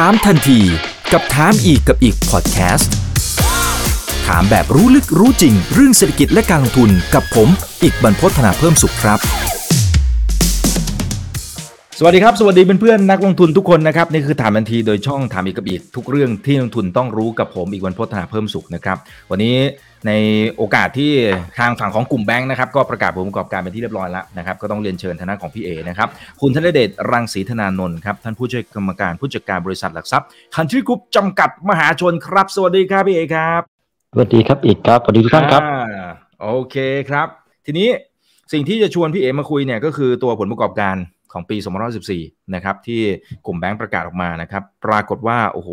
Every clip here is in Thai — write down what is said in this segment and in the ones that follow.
ถามทันทีกับถามอีกกับอีกพอดแคสต์ถามแบบรู้ลึกรู้จริง เรื่องเศรษฐกิจและการลงทุนกับผม อีกบรรพฒนาเพิ่มสุขครับ สวัสดีครับ สวัสดีเพื่อนๆนักลงทุนทุกคนนะครับนี่คือถามทันทีโดยช่องถามอีกกับอีก ทุกเรื่องที่นักลงทุนต้องรู้กับผมอีกบรรพฒนาเพิ่มสุขนะครับ วันนี้ ในโอกาสที่ทางฝั่งของกลุ่มแบงค์นะครับก็ประกาศผลประกอบการเป็นที่เรียบร้อยแล้วนะครับก็ต้องเรียนเชิญทางด้านของพี่เอนะครับคุณธนเดชรังสีธนานนท์ครับท่านผู้ช่วยกรรมการผู้จัดการบริษัทหลักทรัพย์คันทรีกรุ๊ปจำกัดมหาชนครับ สวัสดีครับพี่เอครับสวัสดีครับอีกครับสวัสดีทุกท่านครับอ่าโอเคครับ ทีนี้สิ่งที่จะชวนพี่เอมาคุยเนี่ยก็คือตัวผลประกอบการของปี 2014 นะครับที่กลุ่มแบงก์ประกาศออกมานะครับ ปรากฏว่าโอ้โห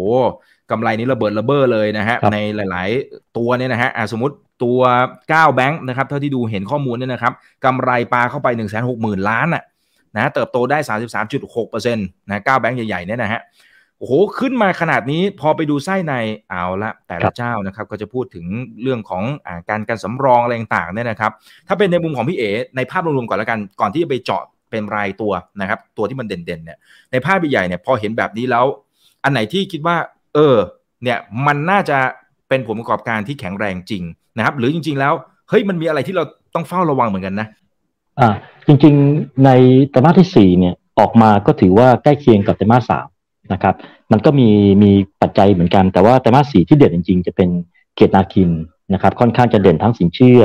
กำไรนี้ระเบิดระเบ้อเลยนะฮะครับในหลาย ๆ ตัวเนี่ยนะฮะอะสมมติตัว9แบงค์นะครับเท่าที่ดูเห็นข้อมูลเนี่ยนะครับกำไรปลาเข้าไป 1 6 0 0 0 0 ล้านอะนะเติบโตได้ 33.6%นะ9แบงค์ใหญ่ ๆ เนี่ยนะฮะโอ้โห ขึ้นมาขนาดนี้พอไปดูไส้ในเอาละแต่ครัละบเจ้านะครับก็จะพูดถึงเรื่องของอาการการสำรองอะไรต่างๆเนี่ยนะครับ ถ้าเป็นในมุมของพี่เอในภาพรวมๆก่อนแล้วกันก่อนที่จะไปเจาะเป็นรายตัวนะครับ ตัวที่มันเด่นๆเนี่ยในภาพใหญ่ๆเนี่ยพอเห็นแบบนี้แล้ว อันไหนที่คิดว่า เออเนี่ยมันน่าจะเป็นผลประกอบการที่แข็งแรงจริงนะครับ หรือจริง ๆ แล้วเฮ้ยมันมีอะไรที่เราต้องเฝ้าระวังเหมือนกันนะอ่าจริง ๆ ในไตรมาสที่สี่เนี่ยออกมาก็ถือว่าใกล้เคียงกับไตรมาสสามนะครับ มันก็มีมีปัจจัยเหมือนกัน แต่ว่าไตรมาสสี่ที่เด่นจริง ๆ จะเป็นเกตนาคินนะครับ ค่อนข้างจะเด่นทั้งสินเชื่อ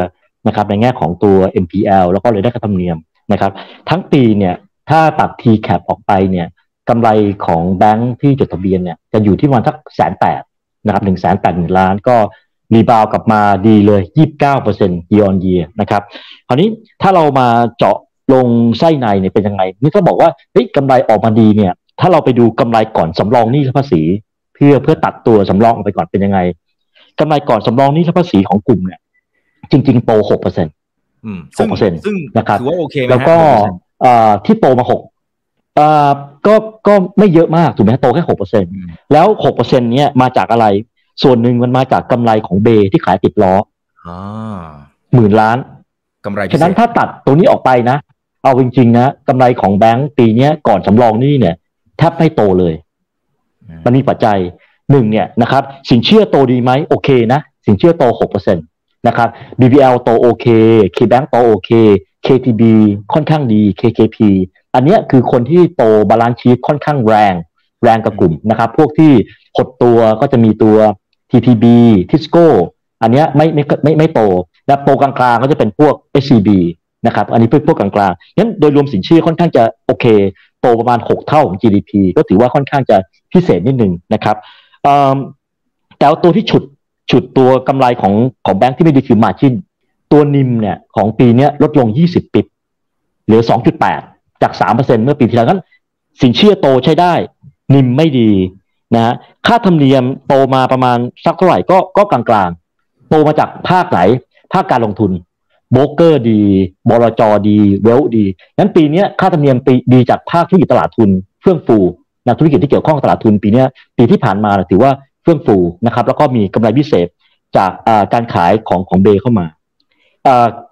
นะครับในแง่ของตัว MPL แล้วก็เลยได้ค่าธรรมเนียมนะครับ ทั้งปีเนี่ยถ้าตัด TCAP ออกไปเนี่ย กำไรของแบงค์ที่จดทะเบียนเนี่ยจะอยู่ที่ประมาณสักแสนแปดนะครับหนึ่งแสนแปดหมื่นล้านก็รีบาวกลับมาดีเลยยี่สิบเก้าเปอร์เซ็นต์ year on year นะครับ คราวนี้ถ้าเรามาเจาะลงไส้ในเนี่ยเป็นยังไง นี่ก็บอกว่าเฮ้ยกำไรออกมาดีเนี่ย ถ้าเราไปดูกำไรก่อนสำรองหนี้และภาษี เพื่อเพื่อตัดตัวสำรองออกไปก่อนเป็นยังไงกำไรก่อนสำรองหนี้และภาษีของกลุ่มเนี่ย จริง ๆ โตหกเปอร์เซ็นอืมซึ่ง6%ซึ่งนะครับถือว่าโอเคไหมฮะแล้วก็6%เอ่อที่โตมาหกเอ่อ ก็ก็ไม่เยอะมากถูกไหมโตแค่หกเปอร์เซ็นอืมแล้วหกเปอร์เซ็นเนี้ยมาจากอะไร ส่วนหนึ่งมันมาจากกำไรของเบที่ขายติดล้ออ่าหมื่นล้านกำไรพิฉะเศนั้นษถ้าตัดตรงนี้ออกไปนะ เอาจริงๆนะกำไรของแบงก์ปีเนี้ยก่อนสำรองหนี้เนี่ยแทบไม่โตเลย มันมีปัจจัยหนึ่งเนี่ยนะครับ สินเชื่อโตดีไหมโอเคนะ สินเชื่อโตหกเปอร์เซ็นต์นะครับ BBL โตโอเค KBank โตโอเค KTB ค่อนข้างดี KKP อันเนี้ยคือคนที่โต balance sheet ค่อนข้างแรงแรงกับกลุ่มนะครับ พวกที่หดตัวก็จะมีตัว TTB Tisco อันเนี้ยไม่ไม่ไม่ไม่โตและโตกลางๆก็จะเป็นพวก SCB นะครับอันนี้พวกพวกกลางๆงั้นโดยรวมสินเชื่อค่อนข้างจะโอเค โตประมาณ 6 เท่าของ GDP ก็ถือว่าค่อนข้างจะพิเศษนิดนึงนะครับเอิ่มแต่ว่าตัวที่ฉุดฉุดตัวกำไรของของแบงค์ที่ไม่ดีคือ margin ตัวนิมเนี่ยของปีเนี้ยลดลง 20 ปิบเหลือ 2.8 จาก3%เปอร์เซ็นเมื่อปีที่แล้วงั้น สินเชื่อโตใช้ได้ นิมไม่ดีนะฮะค่าธรรมเนียมโตมาประมาณสักเท่าไหร่ก็ก็กลางๆ โตมาจากภาคไหน ภาคการลงทุนโบรกเกอร์ดีบลจดีเวลดีงั้นปีนี้ค่าธรรมเนียมปีดีจากภาคธุรกิจตลาดทุนเฟื่องฟูนะธุรกิจที่เกี่ยวข้องกับตลาดทุนปีนี้ปีที่ผ่านมาถือว่าเฟื่องฟูนะครับ แล้วก็มีกำไรพิเศษจากการขายของของ BAY เข้ามา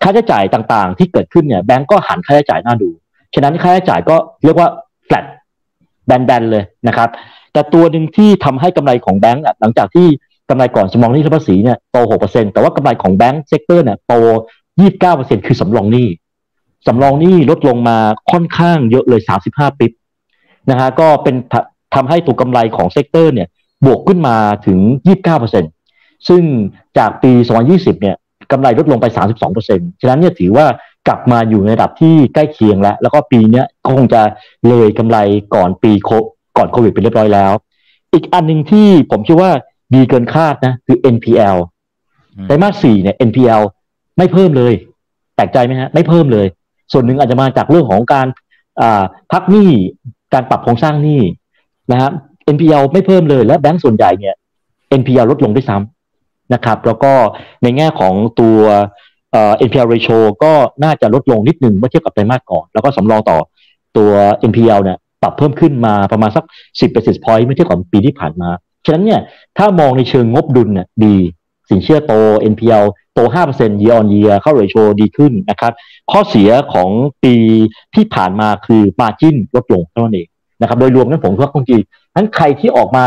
ค่าใช้จ่ายต่างๆ ที่เกิดขึ้นเนี่ยแบงก์ก็หั่นค่าใช้จ่ายน่าดู ฉะนั้นค่าใช้จ่ายก็เรียกว่า flat แบนๆเลยนะครับ แต่ตัวหนึ่งที่ทำให้กำไรของแบงก์หลังจากที่กำไรก่อนสำรองหนี้และภาษีเนี่ยโต 6%แต่ว่ากำไรของแบงก์ sector เนี่ยโต 29%คือสำรองหนี้สำรองหนี้ลดลงมาค่อนข้างเยอะเลย 35 bip นะฮะก็เป็นทำให้ตัวกำไรของ sector เนี่ยบวกขึ้นมาถึง 29%ซึ่งจากปี 2020 เนี่ยกำไรลดลงไป 32%ฉะนั้นเนี่ยถือว่า กลับมาอยู่ในระดับที่ใกล้เคียงแล้ว แล้วก็ปีเนี้ยก็คงจะเลยกำไรก่อนปีโคก่อนโควิดไปเรียบร้อยแล้ว อีกอันหนึ่งที่ผมคิดว่าดีเกินคาดนะ คือ NPL อืมไตรมาสสี่เนี่ย NPL ไม่เพิ่มเลย แปลกใจไหมฮะ ไม่เพิ่มเลย ส่วนหนึ่งอาจจะมาจากเรื่องของการอ่าพักหนี้การปรับโครงสร้างหนี้นะฮะ NPL ไม่เพิ่มเลยและแบงก์ส่วนใหญ่เนี่ย NPL ลดลงด้วยซ้ำนะครับ แล้วก็ในแง่ของตัวเอ่อ NPL ratio ก็น่าจะลดลงนิดหนึ่งเมื่อเทียบกับไตรมาสก่อน แล้วก็สำรองต่อตัว NPL เนี่ยปรับเพิ่มขึ้นมาประมาณสัก 10 basis point เมื่อเทียบกับปีที่ผ่านมา ฉะนั้นเนี่ยถ้ามองในเชิงงบดุลเนี่ยดีสินเชื่อโต NPL โต 5% year on year เข้า ratio ดีขึ้นนะครับ ข้อเสียของปีที่ผ่านมาคือ margin ลดลงเท่านั้นเองนะครับ โดยรวมนั้นผมว่าคงจีนั้นใครที่ออกมา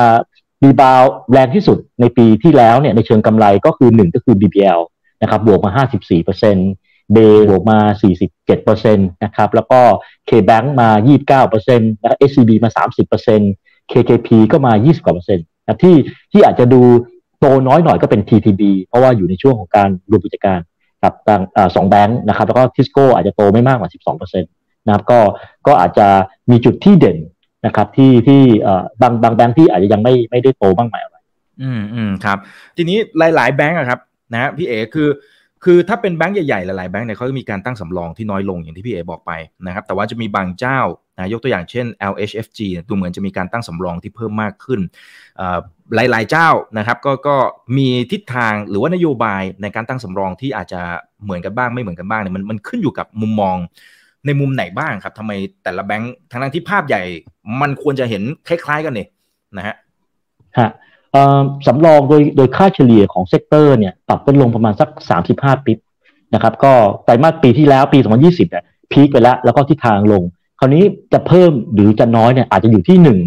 ดีบาวแรงที่สุดในปีที่แล้วเนี่ยในเชิงกำไรก็คือหนึ่งก็คือ BBL นะครับบวกมา 54เปอร์เซ็นต์ BAY บวกมา 47เปอร์เซ็นต์นะครับแล้วก็ KBank มา 29เปอร์เซ็นต์แล้ว SCB มา 30เปอร์เซ็นต์ KKP ก็มา 20กว่าเปอร์เซ็นต์นะที่ที่อาจจะดูโตน้อยหน่อยก็เป็น TTB เพราะว่าอยู่ในช่วงของการรวมกิจการกับต่างสองแบงค์นะครับแล้วก็ทิสโก้อาจจะโตไม่มากกว่า 12เปอร์เซ็นต์นะครับก็ก็อาจจะมีจุดที่เด่นนะครับที่ที่บางบางแบงค์ที่อาจจะยังไม่ไม่ได้โตมากมายอะไรอืมอืมครับ ทีนี้หลาย ๆ แบงค์อะครับ นะพี่เอ๋คือคือถ้าเป็นแบงก์ใหญ่ๆหลายๆแบงก์เนี่ยเขาจะมีการตั้งสำรองที่น้อยลงอย่างที่พี่เอ๋บอกไปนะครับแต่ว่าจะมีบางเจ้านะยกตัวอย่างเช่น LHFG ดูเหมือนจะมีการตั้งสำรองที่เพิ่มมากขึ้นหลายๆเจ้านะครับก็ก็มีทิศทางหรือว่านโยบายในการตั้งสำรองที่อาจจะเหมือนกันบ้างไม่เหมือนกันบ้างเนี่ยมันมันขึ้นอยู่กับมุมมองในมุมไหนบ้างครับทำไมแต่ละแบงก์ทั้งนั้นที่ภาพใหญ่มันควรจะเห็นคล้ายๆกันเนี่ยนะฮะ สำรองโดยโดยค่าเฉลี่ยของ sector เนี่ยปรับลดลงประมาณสัก 35ปิบนะครับ ก็ไตรมาสปีที่แล้วปี 2020เนี่ยพีคไปแล้ว แล้วก็ทิศทางลง คราวนี้จะเพิ่มหรือจะน้อยเนี่ยอาจจะอยู่ที่หนึ่ง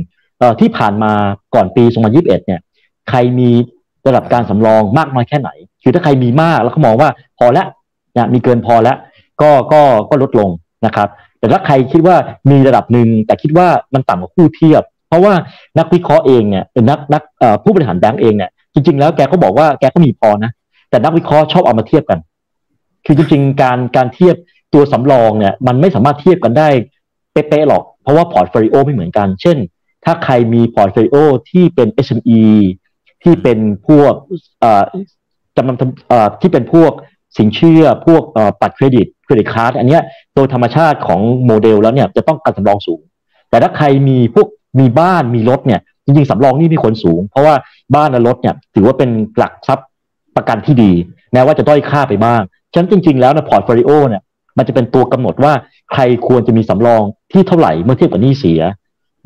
ที่ผ่านมาก่อนปี 2021เนี่ยใครมีระดับการสำรองมากน้อยแค่ไหน คือถ้าใครมีมากแล้วเขามองว่าพอแล้วนะมีเกินพอแล้ว ก็ก็ก็ลดลงนะครับ แต่ถ้าใครคิดว่ามีระดับหนึ่งแต่คิดว่ามันต่ำกว่าคู่เทียบ เพราะว่านักวิเคราะห์เองเนี่ยนักนักผู้บริหารแบงก์เองเนี่ยจริง ๆ แล้วแกก็บอกว่าแกก็มีพอนะ แต่นักวิเคราะห์ชอบเอามาเทียบกัน คือจริง ๆ การการเทียบตัวสำรองเนี่ยมันไม่สามารถเทียบกันได้เป๊ะๆหรอก เพราะว่า portfolio ไม่เหมือนกัน เช่น ถ้าใครมี portfolio ที่เป็น SME ที่เป็นพวกจำนำที่เป็นพวกสินเชื่อพวกบัตรเครดิต credit card อันเนี้ยโดยธรรมชาติของโมเดลแล้วเนี่ยจะต้องการสำรองสูง แต่ถ้าใครมีพวก มีบ้านมีรถเนี่ยจริงๆสำรองนี่มีคนสูง เพราะว่าบ้านและรถเนี่ยถือว่าเป็นหลักทรัพย์ประกันที่ดีแม้ว่าจะด้อยค่าไปบ้างฉะนั้นจริง ๆแล้วใน portfolio เนี่ยมันจะเป็นตัวกำหนดว่าใครควรจะมีสำรองที่เท่าไหร่เมื่อเทียบกับหนี้เสีย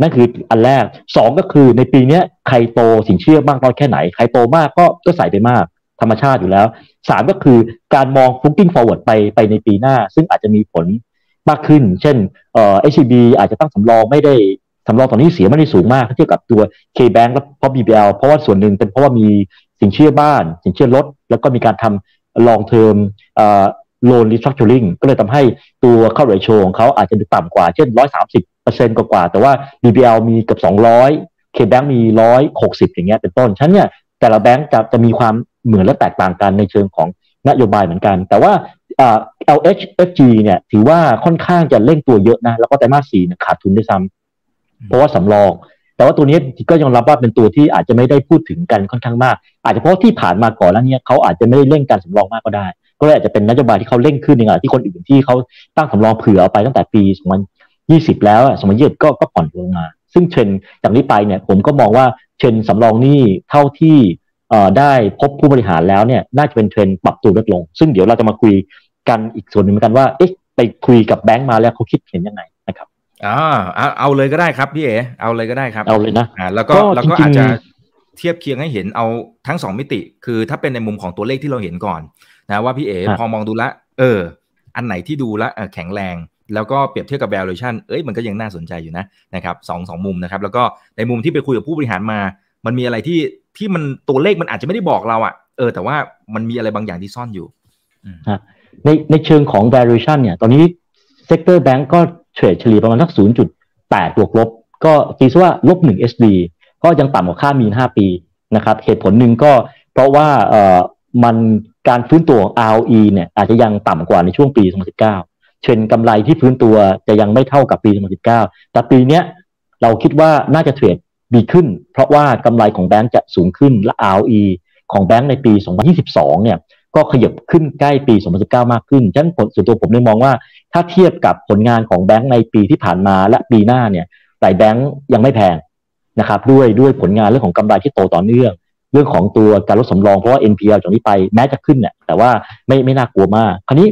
นั่นคืออันแรกสองก็คือในปีนี้ใครโตสินเชื่อมากน้อยแค่ไหน ใครโตมากก็ก็ใส่ไปมาก ธรรมชาติอยู่แล้วสามก็คือการมอง looking forward ไปไปในปีหน้า ซึ่งอาจจะมีผลมากขึ้น เช่นเอ่อ HCB อาจจะตั้งสำรองไม่ได้ สำรองตอนนี้เสียไม่ได้สูงมากเทียบกับตัว K-Bank และเพราะ BBL เพราะว่าส่วนหนึ่งเป็นเพราะว่ามีสินเชื่อบ้าน สินเชื่อรถ แล้วก็มีการทำ long term โลนรีสตรัคเจอริงก็เลยทำให้ตัวเข้าเรโชของเขาอาจจะดูต่ำกว่า เช่น 130%กว่า แต่ว่า BBL มีเกือบ200 K-Bank มี 160 อย่างเงี้ยเป็นต้นฉะนั้นเนี่ยแต่ละแบงก์จะจะมีความเหมือนและแตกต่างกันในเชิงของนโยบายเหมือนกัน แต่ว่า LHFG เนี่ยถือว่าค่อนข้างจะเร่งตัวเยอะนะ แล้วก็ไตรมาสสี่ขาดทุนด้วยซ้ำ เพราะว่าสำรอง แต่ว่าตัวนี้ก็ยอมรับว่าเป็นตัวที่อาจจะไม่ได้พูดถึงกันค่อนข้างมาก อาจจะเพราะที่ผ่านมาก่อนแล้วเนี่ยเขาอาจจะไม่ได้เร่งการสำรองมากก็ได้ ก็เลยอาจจะเป็นนโยบายที่เขาเร่งขึ้นในขณะที่คนอื่นที่เขาตั้งสำรองเผื่อไปตั้งแต่ปี2020 แล้ว2020ก็ก็ผ่อนลงมา ซึ่งเทรนจากนี้ไปเนี่ยผมก็มองว่าเทรนสำรองนี่เท่าที่ได้พบผู้บริหารแล้วเนี่ยน่าจะเป็นเทรนปรับตัวลดลง ซึ่งเดี๋ยวเราจะมาคุยกันอีกส่วนหนึ่งเหมือนกันว่าเอ๊ะไปคุยกับแบงค์มาแล้วเขาคิดเห็นยังไง อ่าเอาเลยก็ได้ครับพี่เอ๋เอาเลยก็ได้ครับ เอาเลยนะอ่าแล้วก็แล้วก็อาจจะเทียบเคียงให้เห็นเอาทั้งสองมิติ คือถ้าเป็นในมุมของตัวเลขที่เราเห็นก่อนนะว่าพี่เอ๋พอมองดูละ เออ อันไหนที่ดูละแข็งแรง แล้วก็เปรียบเทียบกับ valuation เอ้ยมันก็ยังน่าสนใจอยู่นะนะครับสองสองมุมนะครับ แล้วก็ในมุมที่ไปคุยกับผู้บริหารมา มันมีอะไรที่ที่มันตัวเลขมันอาจจะไม่ได้บอกเราอะ่ะเออ แต่ว่ามันมีอะไรบางอย่างที่ซ่อนอยู่ในในเชิงของ valuation เนี่ย ตอนนี้ sector bank ก็ เฉลี่ยเฉลี่ยประมาณสัก 0.8 บวกลบ ก็ตีซะว่าลบ1 SD ก็ยังต่ำกว่าค่ามีน 5 ปีนะครับเหตุผลหนึ่งก็เพราะว่าเอ่อมันการฟื้นตัวของ ROE เนี่ยอาจจะยังต่ำกว่าในช่วงปี 2019 เทรนกำไรที่ฟื้นตัวจะยังไม่เท่ากับปี 2019 แต่ปีนี้เราคิดว่าน่าจะเทรดดีขึ้น เพราะว่ากำไรของแบงก์จะสูงขึ้นและ ROE ของแบงก์ในปี 2022 เนี่ยก็ขยับขึ้นใกล้ปี 2019 มากขึ้น ฉะนั้นส่วนตัวผมเลยมองว่า ถ้าเทียบกับผลงานของแบงก์ในปีที่ผ่านมาและปีหน้าเนี่ยหลายแบงก์ยังไม่แพงนะครับด้วยด้วยผลงานเรื่องของกำไรที่โตต่อเนื่อง เรื่องของตัวการลดสำรองเพราะว่า NPL จากนี้ไปแม้จะขึ้นเนี่ยแต่ว่าไม่ไม่น่ากลัวมาก คราวนี้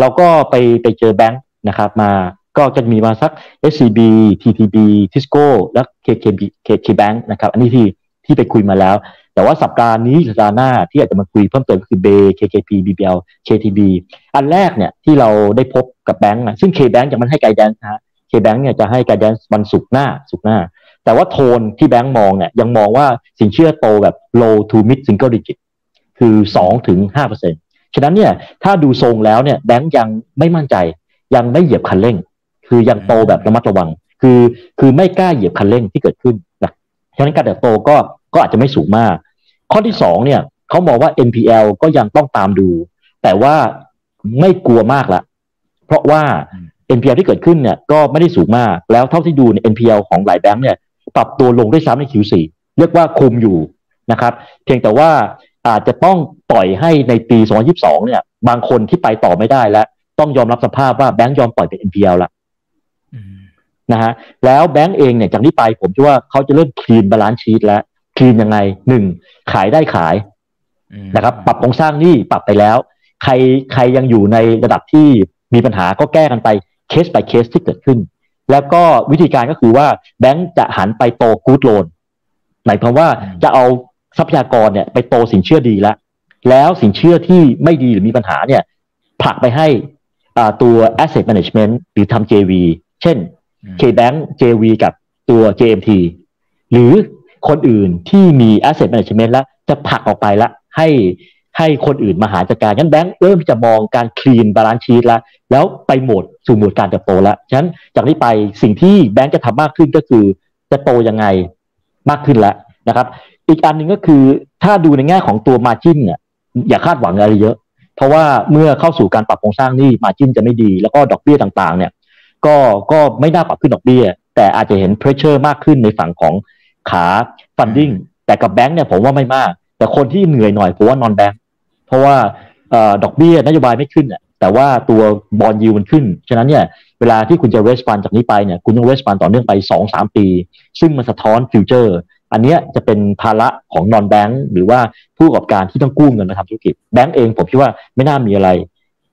เราก็ไปไปเจอแบงค์นะครับมาก็จะมีมาสัก SCB TTB Tisco และ KKB KKBank นะครับอันนี้ที่ ที่ไปคุยมาแล้ว แต่ว่าสัปดาห์นี้สัปดาห์หน้าที่อาจจะมาคุยเพิ่มเติมก็คือ Bay KKP BBL KTB อันแรกเนี่ยที่เราได้พบกับแบงก์นะซึ่ง KBank ยังไม่ให้ไกด์แดนนะ KBank เนี่ยจะให้ไการแดนวันศุกร์หน้าศุกร์หน้า แต่ว่าโทนที่แบงก์มองเนี่ยยังมองว่าสินเชื่อโตแบบ low to mid single digit คือ2ถึง5เปอร์เซ็นต์ฉะนั้นเนี่ยถ้าดูทรงแล้วเนี่ยแบงก์ยังไม่มั่นใจยังไม่เหยียบคันเร่ง คือยังโตแบบระมัดระวังคือคือไม่กล้าเหยียบคันเร่งที่เกิดขึ้น ฉะนั้นการเติบโตก็ก็อาจจะไม่สูงมาก ข้อที่สองเนี่ยเขามองว่า NPL ก็ยังต้องตามดู แต่ว่าไม่กลัวมากละ เพราะว่า NPL ที่เกิดขึ้นเนี่ยก็ไม่ได้สูงมาก แล้วเท่าที่ดูใน NPL ของหลายแบงก์เนี่ยปรับตัวลงด้วยซ้ำใน Q4 เรียกว่าคุมอยู่นะครับ เพียงแต่ว่าอาจจะต้องปล่อยให้ในปี 2022 เนี่ย บางคนที่ไปต่อไม่ได้แล้ว ต้องยอมรับสภาพว่าแบงก์ยอมปล่อยเป็น NPL ละ นะฮะแล้วแบงก์เองเนี่ยจากนี้ไปผมคิดว่าเขาจะเริ่ม clean balance sheet แล้ว clean ยังไงหนึ่งขายได้ขายนะครับ ปรับโครงสร้างหนี้ปรับไปแล้ว ใครใครยังอยู่ในระดับที่มีปัญหาก็แก้กันไปเคส by เคสที่เกิดขึ้น แล้วก็วิธีการก็คือว่าแบงก์จะหันไปโต good loan หมายความว่าจะเอาทรัพยากรเนี่ยไปโตสินเชื่อดีแล้วแล้วสินเชื่อที่ไม่ดีหรือมีปัญหาเนี่ยผลักไปให้ตัว asset management หรือทำ JV เช่น KBank JV กับตัว JMT หรือคนอื่นที่มี asset management แล้วจะผลักออกไปละให้ให้คนอื่นมาหาจัดการงั้นแบงค์เริ่มจะมองการ clean balance sheet แล้ว แล้วไปโหมดสู่โหมดการเติบโตแล้ว ฉะนั้นจากนี้ไปสิ่งที่แบงค์จะทำมากขึ้นก็คือ จะโตยังไงมากขึ้นแล้วนะครับ อีกอันหนึ่งก็คือถ้าดูในแง่ของตัว margin เนี่ยอย่าคาดหวังอะไรเยอะ เพราะว่าเมื่อเข้าสู่การปรับโครงสร้างนี่ margin จะไม่ดี แล้วก็ดอกเบี้ยต่างๆ เนี่ย ก็ก็ไม่น่าปรับขึ้นดอกเบี้ย แต่อาจจะเห็น pressure มากขึ้นในฝั่งของขา funding แต่กับแบงค์เนี่ยผมว่าไม่มาก แต่คนที่เหนื่อยหน่อยผมว่า non-bankเพราะว่าดอกเบี้ยนโยบายไม่ขึ้นอะแต่ว่าตัวบอนด์ยีลด์ มันขึ้น ฉะนั้นเนี่ยเวลาที่คุณจะ raise fund จากนี้ไปเนี่ยคุณต้อง raise fund ต่อเนื่องไป2องสามปี ซึ่งมันสะท้อน future อันนี้จะเป็นภาระของ non-bank หรือว่าผู้ประกอบการที่ต้องกู้เงินมาทำธุรกิจแบงก์เองผมคิดว่าไม่น่ามีอะไร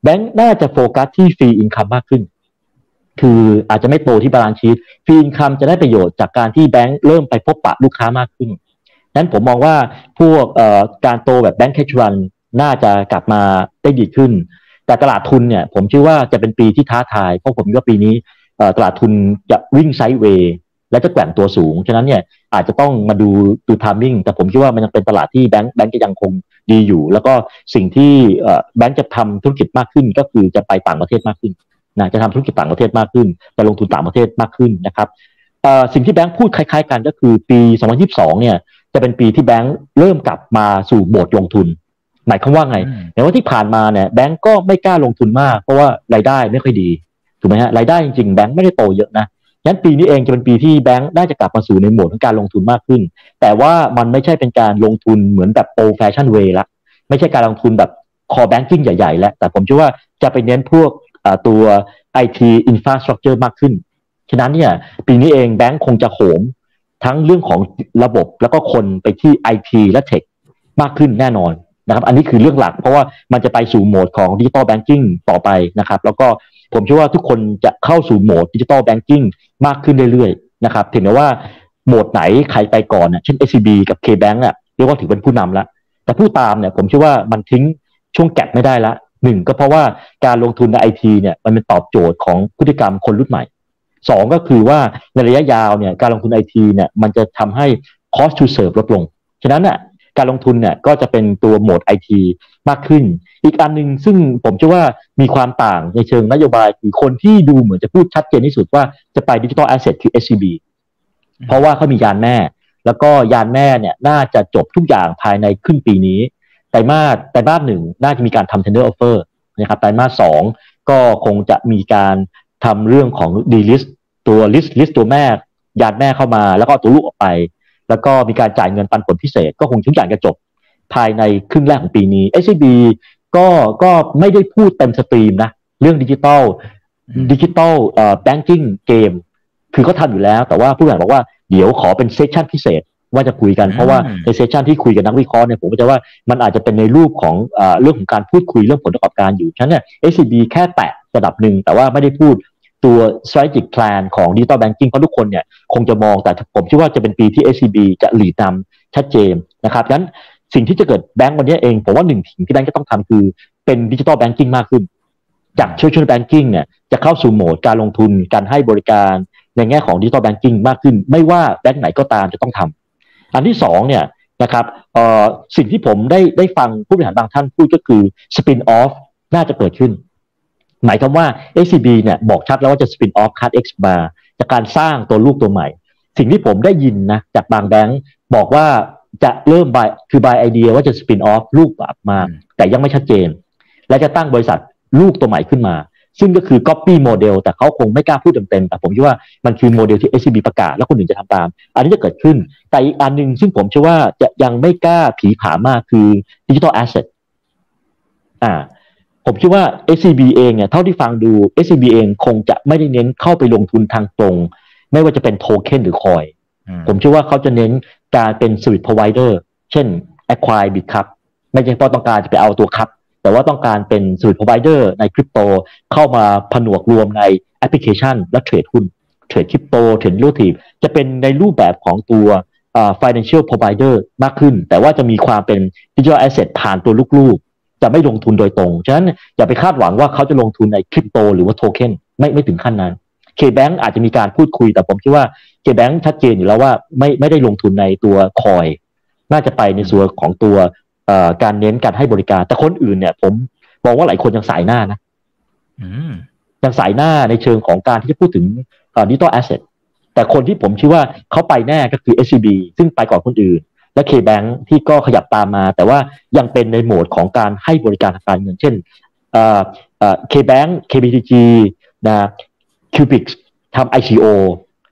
แบงก์น่าจะโฟกัสที่ fee income มากขึ้น คืออาจจะไม่โตที่ balance sheet fee income จะได้ประโยชน์จากการที่แบงก์เริ่มไปพบปะลูกค้ามากขึ้นนั้นผมมองว่าพวกการโตแบบแบงก์แคชรันน่าจะกลับมาได้ดีขึ้น แต่ตลาดทุนเนี่ยผมเชื่อว่าจะเป็นปีที่ท้าทาย เพราะผมว่าปีนี้ตลาดทุนจะวิ่งไซด์เวย์และจะแกว่งตัวสูง ฉะนั้นเนี่ยอาจจะต้องมาดูดูทามมิ่ง แต่ผมคิดว่ามันยังเป็นตลาดที่แบงก์แบงก์จะยังคงดีอยู่ แล้วก็สิ่งที่แบงก์จะทำธุรกิจมากขึ้นก็คือจะไปต่างประเทศมากขึ้น นะจะทำธุรกิจต่างประเทศมากขึ้น จะลงทุนต่างประเทศมากขึ้นนะครับสิ่งที่แบงก์พูดคล้ายๆ กันก็คือปี 2022 เนี่ยจะเป็นปีที่แบงก์เริ่มกลับมาสู่โหมดลงทุน หมายความว่าไงแต่ว่าที่ผ่านมาเนี่ยแบงก์ก็ไม่กล้าลงทุนมาก เพราะว่ารายได้ไม่ค่อยดีถูกไหมฮะรายได้จริงๆแบงก์ไม่ได้โตเยอะนะงั้นปีนี้เองจะเป็นปีที่แบงก์น่าจะกลับมาสู่ในโหมดของการลงทุนมากขึ้น แต่ว่ามันไม่ใช่เป็นการลงทุนเหมือนแบบ old fashioned way ละไม่ใช่การลงทุนแบบ core banking ใหญ่ๆแล้วแต่ผมเชื่อว่าจะไปเน้นพวก ตัว IT infrastructure มากขึ้น ฉะนั้นเนี่ยปีนี้เองแบงก์คงจะโหม ทั้งเรื่องของระบบแล้วก็คนไปที่ IT และ tech มากขึ้นแน่นอนนะครับอันนี้คือเรื่องหลักเพราะว่ามันจะไปสู่โหมดของ digital banking ต่อไปนะครับ แล้วก็ผมเชื่อว่าทุกคนจะเข้าสู่ mode digital banking มากขึ้นเรื่อยๆนะครับถึงแม้ว่าโหมดไหนใครไปก่อนเช่น SCB กับ KBank อะเรียกว่าถือเป็นผู้นำแล้วแต่ผู้ตามเนี่ยผมเชื่อว่ามันทิ้งช่วงแก็บไม่ได้ละ หนึ่งก็เพราะว่าการลงทุนในไอทีเนี่ยมันเป็นตอบโจทย์ของพฤติกรรมคนรุ่นใหม่สองก็คือว่าในระยะยาวเนี่ยการลงทุนไอทีเนี่ยมันจะทำให้ cost to serve ลดลง ฉะนั้นน่ะการลงทุนเนี่ยก็จะเป็นตัวโหมดไอทีมากขึ้น อีกอันหนึ่งซึ่งผมเชื่อว่ามีความต่างในเชิงนโยบายคือคนที่ดูเหมือนจะพูดชัดเจนที่สุดว่าจะไปดิจิทัลแอสเซทคือ SCB เพราะว่าเขามียานแม่ แล้วก็ยานแม่เนี่ยน่าจะจบทุกอย่างภายในครึ่งปีนี้ ไตรมาสไตรมาสหนึ่งน่าจะมีการทำ tender offer นะครับไตรมาสสองก็คงจะมีการทำเรื่องของ d list ตัว list list ตัวแม่ยานแม่เข้ามา แล้วก็ตัวลูกออกไป แล้วก็มีการจ่ายเงินปันผลพิเศษ ก็คงทุกอย่างจะจบ ภายในครึ่งแรกของปีนี้ SCB ก็ก็ไม่ได้พูดเต็ม stream นะ เรื่อง digital digital เอ่อ banking game คือเขาทำอยู่แล้ว แต่ว่าผู้บริหารบอกว่าเดี๋ยวขอเป็น session พิเศษ ว่าจะคุยกันเพราะว่าใน session ที่คุยกับนักวิเคราะห์เนี่ยผมก็จะว่ามันอาจจะเป็นในรูปของเรื่องของการพูดคุยเรื่องผลประกอบการอยู่ฉะนั้นเนี่ย SCB แค่แตะระดับหนึ่งแต่ว่าไม่ได้พูดตัว strategic plan ของ digital banking เพราะทุกคนเนี่ยคงจะมองแต่ผมคิดว่าจะเป็นปีที่ SCB จะ lead นำชัดเจนนะครับงั้นสิ่งที่จะเกิดแบงก์วันนี้เอง ผมว่าหนึ่งสิ่งที่แบงก์จะต้องทำคือเป็น digital banking มากขึ้น จากช่วยช่วย banking เนี่ยจะเข้าสู่โหมดการลงทุนการให้บริการในแง่ของ digital banking มากขึ้น ไม่ว่าแบงก์ไหนก็ตามจะต้องทำ อันที่สองเนี่ยนะครับสิ่งที่ผมได้ได้ฟังผู้บริหารบางท่านพูดก็คือ spin off น่าจะเกิดขึ้น หมายความว่า ACB เนี่ยบอกชัดแล้วว่าจะสปินออฟคัด X มาจากการสร้างตัวลูกตัวใหม่ สิ่งที่ผมได้ยินนะจากบางแบงก์บอกว่าจะเริ่ม buy คือ buy idea ว่าจะ spin off ลูกแบบมา แต่ยังไม่ชัดเจน และจะตั้งบริษัทลูกตัวใหม่ขึ้นมา ซึ่งก็คือ copy model แต่เขาคงไม่กล้าพูดเต็มๆแต่ผมคิดว่ามันคือโมเดลที่ SCB ประกาศแล้วคนอื่นจะทำตาม อันนี้จะเกิดขึ้น แต่อีกอันหนึ่งซึ่งผมเชื่อว่าจะยังไม่กล้าผลีผลามมากคือ digital asset อ่าผมคิดว่า SCB เองเนี่ยเท่าที่ฟังดู SCB เองคงจะไม่ได้เน้นเข้าไปลงทุนทางตรง ไม่ว่าจะเป็นโทเค็นหรือ coin ผมเชื่อว่าเขาจะเน้นการเป็น service provider เช่น Acquire Bit ครับไม่ใช่เพราะต้องการจะไปเอาตัวครับ แต่ว่าต้องการเป็น Service Provider ในคริปโตเข้ามาผนวกรวมในแอปพลิเคชัน และเทรดหุ้นเทรดคริปโตเทรดลูทีฟจะเป็นในรูปแบบของตัว financial provider มากขึ้น แต่ว่าจะมีความเป็น digital asset ผ่านตัวลูกๆ จะไม่ลงทุนโดยตรง ฉะนั้นอย่าไปคาดหวังว่าเขาจะลงทุนในคริปโตหรือว่าโทเค็นไม่ไม่ถึงขั้นนั้น K-Bank อาจจะมีการพูดคุยแต่ผมคิดว่า K-Bank ชัดเจนอยู่แล้วว่าไม่ไม่ได้ลงทุนในตัว coin น่าจะไปในส่วนของตัว การเน้นการให้บริการ แต่คนอื่นเนี่ย ผมมองว่าหลายคนยังส่ายหน้านะยังส่ายหน้าในเชิงของการที่จะพูดถึง digital asset แต่คนที่ผมคิดว่าเขาไปแน่ก็คือ SCB ซึ่งไปก่อนคนอื่น และ K-Bank ที่ก็ขยับตามมา แต่ว่ายังเป็นในโหมดของการให้บริการทางการเงิน เช่น K-Bank KBTG นะ Cubic ทำ ICO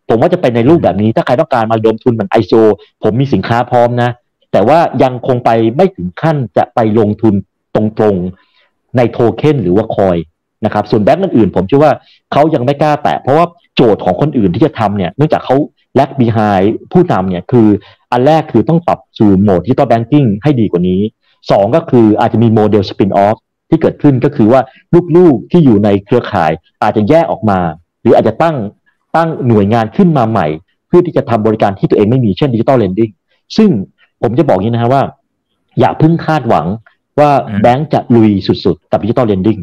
ผมว่าจะเป็นในรูปแบบนี้ ถ้าใครต้องการมาลงทุนเหมือน ICO ผมมีสินค้าพร้อมนะ แต่ว่ายังคงไปไม่ถึงขั้นจะไปลงทุนตรงๆในโทเค็นหรือว่าคอยนะครับ ส่วนแบงก์อื่นๆ ผมเชื่อว่าเขายังไม่กล้าแตะเพราะว่าโจทย์ของคนอื่นที่จะทำเนี่ยเนื่องจากเขาแลกบีไฮผู้นำเนี่ยคืออันแรกคือต้องปรับสู่โหมดที่ต่อแบงกิ้งให้ดีกว่านี้สองก็คืออาจจะมีโมเดลสปินออฟที่เกิดขึ้นก็คือว่าลูกๆที่อยู่ในเครือข่ายอาจจะแยกออกมา หรืออาจจะตั้งตั้งหน่วยงานขึ้นมาใหม่ เพื่อที่จะทำบริการที่ตัวเองไม่มีเช่น digital lending ซึ่ง ผมจะบอกอย่างนี้นะว่า อย่าเพิ่งคาดหวังว่าแบงก์จะลุยสุดๆ กับ digital lending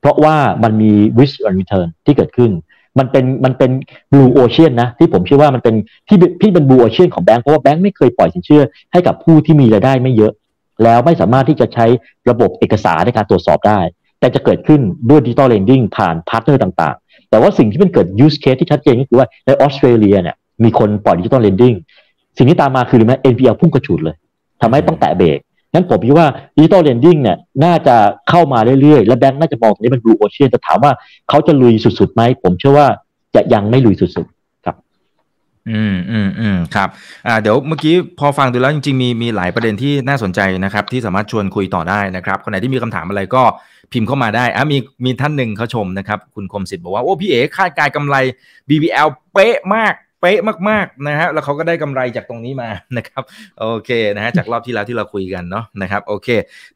เพราะว่ามันมี risk and return ที่เกิดขึ้น มันเป็นมันเป็น blue ocean นะ ที่ผมเชื่อว่ามันเป็นที่ที่เป็น blue ocean ของแบงก์เพราะว่าแบงก์ไม่เคยปล่อยสินเชื่อให้กับผู้ที่มีรายได้ไม่เยอะ แล้วไม่สามารถที่จะใช้ระบบเอกสารในการตรวจสอบได้ แต่จะเกิดขึ้นด้วย digital lending ผ่าน partner ต่างๆ แต่ว่าสิ่งที่มันเกิด use case ที่ชัดเจนก็คือว่าในออสเตรเลียเนี่ยมีคนปล่อย digital lending สิ่งที่ตามมาคือไหม NPL พุ่งกระฉูดเลยทำให้ต้องแตะเบรกนั้นผมคิดว่า digital lending เนี่ยน่าจะเข้ามาเรื่อยๆ และแบงก์น่าจะมองตรงนี้เป็น blue ocean จะถามว่าเขาจะลุยสุดๆไหมผมเชื่อว่าจะยังไม่ลุยสุดๆครับ อืมอืมอืมครับอ่าเดี๋ยวเมื่อกี้พอฟังดูแล้วจริงๆมีมีหลายประเด็นที่น่าสนใจนะครับ ที่สามารถชวนคุยต่อได้นะครับคนไหนที่มีคำถามอะไรก็พิมพ์เข้ามาได้อะมีมีท่านหนึ่งเขาชมนะครับ คุณคมสิทธิ์บอกว่าโอ้พี่เอ๋คาดการกำไร BBL เป๊ะมาก เป๊ะมากๆนะฮะแล้วเขาก็ได้กำไรจากตรงนี้มานะครับโอเคนะฮะจากรอบที่แล้วที่เราคุยกันเนาะนะครับโอเค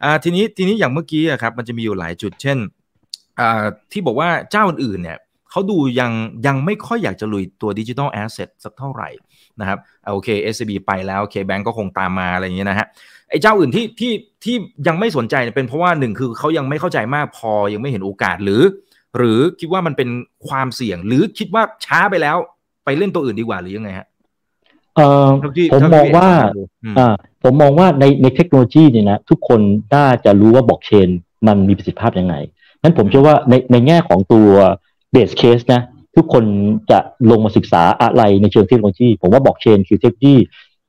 อ่าทีนี้ทีนี้อย่างเมื่อกี้ครับมันจะมีอยู่หลายจุดเช่นอ่าที่บอกว่าเจ้าอื่นเนี่ยเขาดูยังยังไม่ค่อยอยากจะลุยตัว digital asset สักเท่าไหร่นะครับโอเค SCB ไปแล้วโอเคแบงก์ก็คงตามมาอะไรอย่างเงี้ยนะฮะไอ้เจ้าอื่นที่ที่ที่ยังไม่สนใจเป็นเพราะว่าหนึ่งคือเขายังไม่เข้าใจมากพอยังไม่เห็นโอกาสหรือ หรือคิดว่ามันเป็นความเสี่ยง หรือคิดว่าช้าไปแล้ว ไปเล่นตัวอื่นดีกว่าหรือยังไงฮะเออผมมองว่าอ่าผมมองว่าในในเทคโนโลยีเนี่ยนะทุกคนน่าจะรู้ว่าบล็อกเชน มันมีประสิทธิภาพยังไงนั้นผมเชื่อว่าในในแง่ของตัวเบสเคสนะทุกคนจะลงมาศึกษาอะไรในเชิงเทคโนโลยี ผมว่าบล็อกเชนคือเทคโนโลยี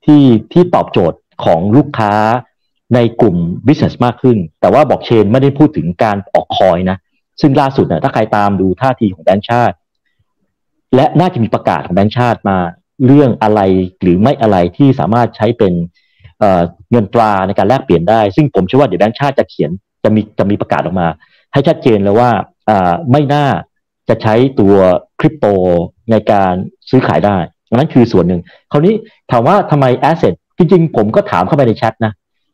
ที่ที่ตอบโจทย์ของลูกค้าในกลุ่ม business มากขึ้น แต่ว่าบล็อกเชนไม่ได้พูดถึงการออกคอยนะ ซึ่งล่าสุดนะถ้าใครตามดูท่าทีของแบงก์ชาติ และน่าจะมีประกาศของแบงก์ชาติมาเรื่องอะไรหรือไม่อะไรที่สามารถใช้เป็นเงินตราในการแลกเปลี่ยนได้ ซึ่งผมเชื่อว่าเดี๋ยวแบงก์ชาติจะเขียนจะมีจะมีประกาศออกมา ให้ชัดเจนเลยว่าไม่น่าจะใช้ตัวคริปโตในการซื้อขายได้นั้นคือส่วนหนึ่ง คราวนี้ถามว่าทำไม asset จริงๆ ผมก็ถามเข้าไปในแชทนะ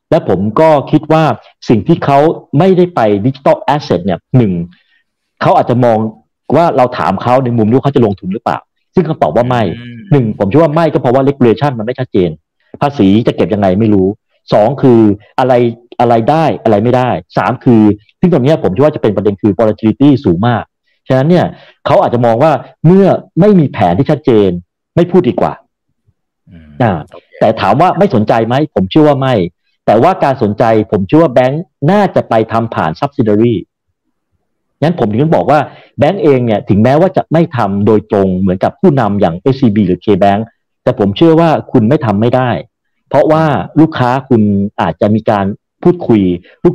และผมก็คิดว่าสิ่งที่เขาไม่ได้ไป digital asset เนี่ยหนึ่งเขาอาจจะมอง ว่าเราถามเขาในมุมที่เขาจะลงทุนหรือเปล่า ซึ่งเขาตอบว่าไม่หนึ่งผมเชื่อว่าไม่ก็เพราะว่าเลกูเลชันมันไม่ชัดเจน ภาษีจะเก็บยังไงไม่รู้สองคืออะไรอะไรได้อะไรไม่ได้สามคือซึ่งตรงนี้ผมคิดว่าจะเป็นประเด็นคือ volatility สูงมาก ฉะนั้นเนี่ยเขาอาจจะมองว่าเมื่อไม่มีแผนที่ชัดเจน ไม่พูดดีกว่าอ่าแต่ถามว่าไม่สนใจไหมผมเชื่อว่าไม่ แต่ว่าการสนใจผมเชื่อว่าแบงค์น่าจะไปทำผ่าน subsidiary งั้นผมถึงบอกว่าแบงก์เองเนี่ยถึงแม้ว่าจะไม่ทำโดยตรงเหมือนกับผู้นำอย่าง SCB หรือ KBank แต่ผมเชื่อว่าคุณไม่ทำไม่ได้ เพราะว่าลูกค้าคุณอาจจะมีการพูดคุย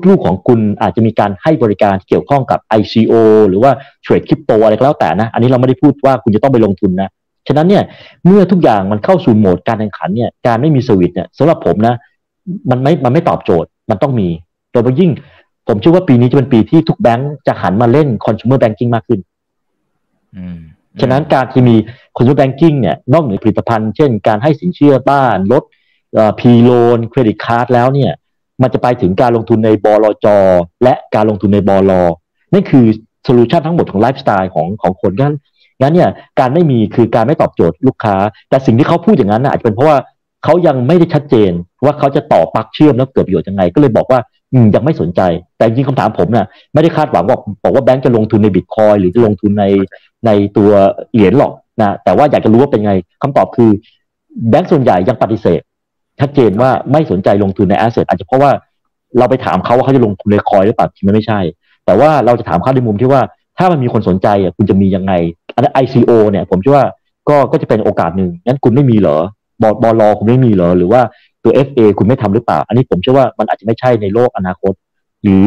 ลูกๆของคุณอาจจะมีการให้บริการเกี่ยวข้องกับ ICO หรือว่าเทรดคริปโตอะไรก็แล้วแต่นะ อันนี้เราไม่ได้พูดว่าคุณจะต้องไปลงทุนนะฉะนั้นเนี่ยเมื่อทุกอย่างมันเข้าสู่โหมดการแข่งขันเนี่ยการไม่มีสวิตเนี่ยสำหรับผมนะมันไม่มันไม่ตอบโจทย์มันต้องมีโดยเฉพาะยิ่ง ผมเชื่อว่าปีนี้จะเป็นปีที่ทุกแบงก์จะหันมาเล่น consumer banking มากขึ้นฉะนั้นการที่มี consumer banking เนี่ย นอกเหนือผลิตภัณฑ์ เช่น การให้สินเชื่อบ้านรถ P-loan credit card แล้วเนี่ย มันจะไปถึงการลงทุนในบลจและการลงทุนในบลนั่นคือ solution ทั้งหมดของไลฟ์สไตล์ของของคนงั้นงั้นเนี่ยการไม่มีคือการไม่ตอบโจทย์ลูกค้า แต่สิ่งที่เขาพูดอย่างนั้นอาจจะเป็นเพราะว่าเขายังไม่ได้ชัดเจนว่าเขาจะต่อปักเชื่อมแล้วเกิดประโยชน์ยังไง ก็เลยบอกว่า ยังไม่สนใจ แต่จริงคำถามผมนะ่ยไม่ได้คาดหวังว่าบอกว่าแบงก์จะลงทุนในบิตคอยหรือจะลงทุนในในตัวเหรียญหรอกนะแต่ว่าอยากจะรู้ว่าเป็นไงคำตอบคือแบงก์ส่วนใหญ่ยังปฏิเสธชัดเจนว่าไม่สนใจลงทุนในแอสเซทอาจจะเพราะว่าเราไปถามเขาว่าเขาจะลงทุนในคอยหรือเปล่าที่มันไม่ใช่ แต่ว่าเราจะถามเขาในมุมที่ว่าถ้ามันมีคนสนใจอะคุณจะมียังไงอันนั้น ICO เนี่ย ผมคิดว่าก็ก็จะเป็นโอกาสหนึ่งงั้นคุณไม่มีเหรอบอบอลอคุณไม่มีเหรอหรือว่า ตัว FA คุณไม่ทำหรือเปล่า อันนี้ผมเชื่อว่ามันอาจจะไม่ใช่ในโลกอนาคต หรือ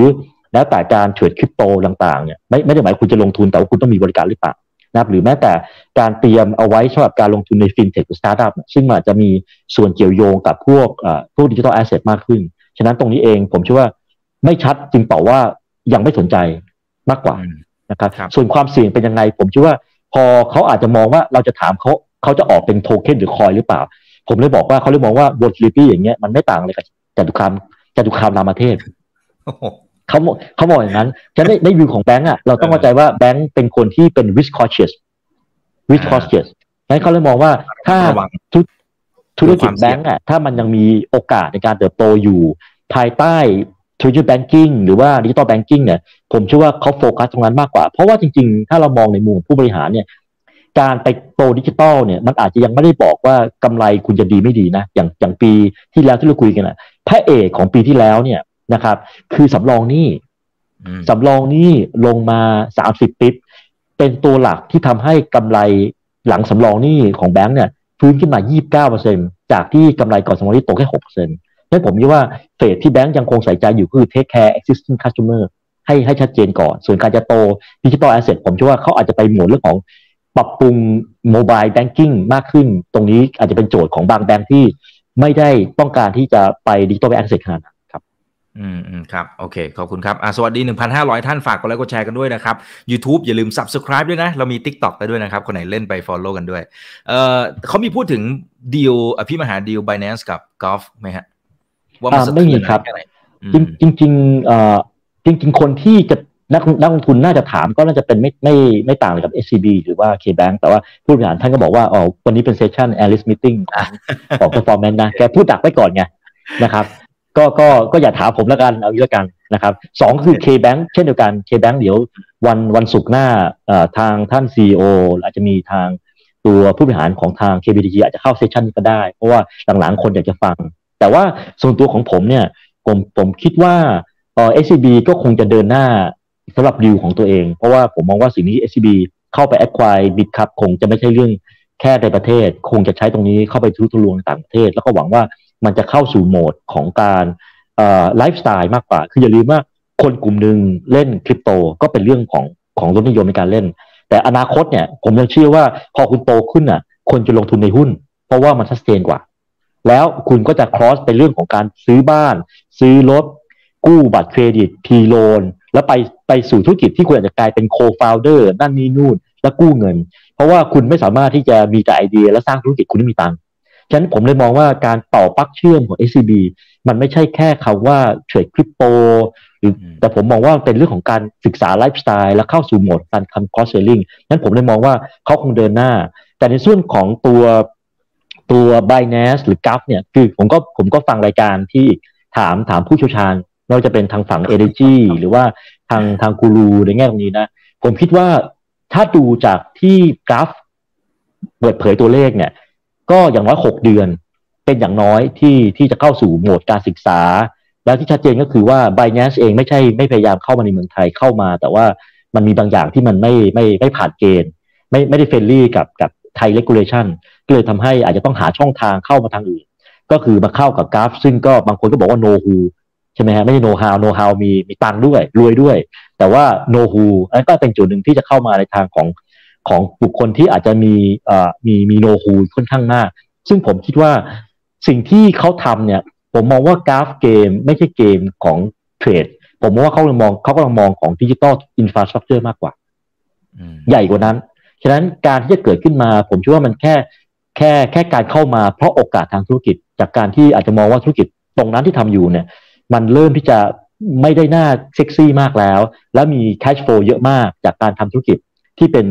แล้วแต่การ trade คริปโตต่างๆเนี่ยไม่ไม่ได้หมายคุณจะลงทุนแต่ว่าคุณต้องมีบริการหรือเปล่านะครับหรือแม้แต่การเตรียมเอาไว้สำหรับการลงทุนในฟินเทคหรือสตาร์ทอัพซึ่งอาจจะมีส่วนเกี่ยวโยงกับพวกพวก digital asset มากขึ้น ฉะนั้นตรงนี้เองผมเชื่อว่าไม่ชัดจึงตอบว่ายังไม่สนใจมากกว่านะครับส่วนความเสี่ยงเป็นยังไง ผมเชื่อว่าพอเขาอาจจะมองว่าเราจะถามเขาเขาจะออกเป็นโทเค็นหรือคอยหรือเปล่า ผมเลยบอกว่าเขาเลยมองว่า volatility อย่างเงี้ยมันไม่ต่างเลยกับจตุคามจตุคามรามเทพเขาเขาบอกอย่างนั้นฉะนั้นในวิวของแบงก์อะเราต้องเข้าใจว่าแบงก์เป็นคนที่เป็น risk cautious risk cautious งั้นเขาเลยมองว่าถ้าธุธุรกิจแบงก์อะถ้ามันยังมีโอกาสในการเติบโตอยู่ภายใต้ digital banking หรือว่า digital banking เนี่ยผมเชื่อว่าเขาโฟกัสตรงนั้นมากกว่า เพราะว่าจริงๆ ถ้าเรามองในมุมผู้บริหารเนี่ย การไปโตดิจิตอลเนี่ยมันอาจจะยังไม่ได้บอกว่ากำไรคุณจะดีไม่ดีนะ อย่างอย่างปีที่แล้วที่เราคุยกันนะพระเอกของปีที่แล้วเนี่ยนะครับ คือสำรองหนี้สำรองหนี้ลงมาสามสิบปิ๊บเป็นตัวหลักที่ทำให้กำไรหลังสำรองหนี้ของแบงก์เนี่ยฟื้นขึ้นมายี่บเก้าเปอร์เซ็นต์จากที่กำไรก่อนสำรองหนี้ตกแค่หกเปอร์เซ็นต์นั่นผมคิดว่า phase ที่แบงก์ยังคงใส่ใจอยู่คือ take care existing customer ให้ให้ชัดเจนก่อน ส่วนการจะโต digital asset ผมคิดว่าเขาอาจจะไปหมุนเรื่องของ ปรับปรุง mobile banking มากขึ้น ตรงนี้อาจจะเป็นโจทย์ของบางแบงก์ที่ไม่ได้ต้องการที่จะไป digital asset ขนาดนั้นครับ อืมอืมครับ โอเค ขอบคุณครับอ่าสวัสดี 1,500 ท่านฝากกดไลค์กดแชร์กันด้วยนะครับ YouTube อย่าลืม Subscribe ด้วยนะ เรามี TikTok ไปด้วยนะครับ คนไหนเล่นไป Follow กันด้วย เอ่อเขามีพูดถึงดีลอภิมหาดีล Binance กับ Golf ไหมฮะ ว่ามันไม่มีครับ จริงจริงเอ่อจริง ๆ คนที่จะ นักนักลงทุนน่าจะถามก็น่าจะเป็นไม่ไม่ไม่ต่างเลยกับ SCB หรือว่า KBank แต่ว่าผู้บริหารท่านก็บอกว่าอ๋อวันนี้เป็นเซสชั่น analyst meeting ของ performance นะแกพูดดักไปก่อนไงนะครับ ก็ก็ก็อย่าถามผมแล้วกันเอาอีกแล้วกันนะครับสองคือ KBank เช่นเดียวกัน KBank เดี๋ยววันวันศุกร์หน้าทางท่าน CEO อาจจะมีทางตัวผู้บริหารของทาง KBDG อาจจะเข้าเซสชันนี้ก็ได้ เพราะว่าหลังๆคนอยากจะฟัง แต่ว่าส่วนตัวของผมเนี่ยผมผมคิดว่าเออ SCB ก็คงจะเดินหน้า สำหรับดิวของตัวเอง เพราะว่าผมมองว่าสิ่งนี้ SCB เข้าไป acquire big cup คงจะไม่ใช่เรื่องแค่ในประเทศ คงจะใช้ตรงนี้เข้าไปทุทะลวงต่างประเทศ แล้วก็หวังว่ามันจะเข้าสู่โหมดของการไลฟ์สไตล์มากกว่า คืออย่าลืมว่าคนกลุ่มหนึ่งเล่นคริปโตก็เป็นเรื่องของของรสนิยมในการเล่น แต่อนาคตเนี่ยผมยังเชื่อว่าพอคุณโตขึ้นอะ คนจะลงทุนในหุ้น เพราะว่ามันชัดเจนกว่า แล้วคุณก็จะ cross ไปเรื่องของการซื้อบ้าน ซื้อรถกู้บัตรเครดิต P-loan แล้วไปไปสู่ธุรกิจที่คุณอาจจะกลายเป็น co-founder นั่นนี่นู่นแล้วกู้เงิน เพราะว่าคุณไม่สามารถที่จะมีแต่ไอเดีย และสร้างธุรกิจคุณไม่มีตังค์ฉะนั้นผมเลยมองว่าการต่อปักเชื่อมของ SCB มันไม่ใช่แค่คำว่าเทรดคริปโตหรือแต่ผมมองว่าเป็นเรื่องของการศึกษาไลฟ์สไตล์และเข้าสู่โหมดการทำคอสเซลลิงนั้นผมเลยมองว่าเขาคงเดินหน้า แต่ในส่วนของตัวตัว b i n a n c e หรือ g u f เนี่ยคือผมก็ผมก็ฟังรายการที่ถามถามผู้เชี่ยวชาญ ไม่ว่าจะเป็นทางฝั่ง Energy หรือว่าทางทางกูรูในแง่ตรงนี้นะ ผมคิดว่าถ้าดูจากที่ Gulf เปิดเผยตัวเลขเนี่ย ก็อย่างน้อยหกเดือน เป็นอย่างน้อยที่ที่จะเข้าสู่โหมดการศึกษา แล้วที่ชัดเจนก็คือว่า b บ n a n c e เองไม่ใช่ไม่พยายามเข้ามาในเมืองไทยเข้ามา แต่ว่ามันมีบางอย่างที่มันไม่ไม่ไม่ผ่านเกณฑ์ ไม่ไม่ได้ friendly กับกับไทย regulation ก็เลยทำให้อาจจะต้องหาช่องทางเข้ามาทางอื่น ก็คือมาเข้ากับ Gulf ซึ่งก็บางคนก็บอกว่า know who ใช่ไหมฮะไม่ใช่ know-how know-how มีมีตังค์ด้วย รวยด้วย แต่ว่า know who อันก็เป็นจุดหนึ่งที่จะเข้ามาในทางของของบุคคลที่อาจจะมีเอ่อมีมี know who ค่อนข้างมาก ซึ่งผมคิดว่าสิ่งที่เขาทำเนี่ย ผมมองว่า Gulf เกม ไม่ใช่เกมของ trade ผมว่าเขากำลังมองเขากำลังมองของ digital infrastructure มากกว่าใหญ่กว่านั้น ฉะนั้นการที่จะเกิดขึ้นมา ผมเชื่อว่ามันแค่แค่แค่การเข้ามาเพราะโอกาสทางธุรกิจ จากการที่อาจจะมองว่าธุรกิจตรงนั้นที่ทำอยู่เนี่ย มันเริ่มที่จะไม่ได้น่าเซ็กซี่มากแล้ว แล้วมี cash flow เยอะมากจากการทำธุรกิจที่เป็น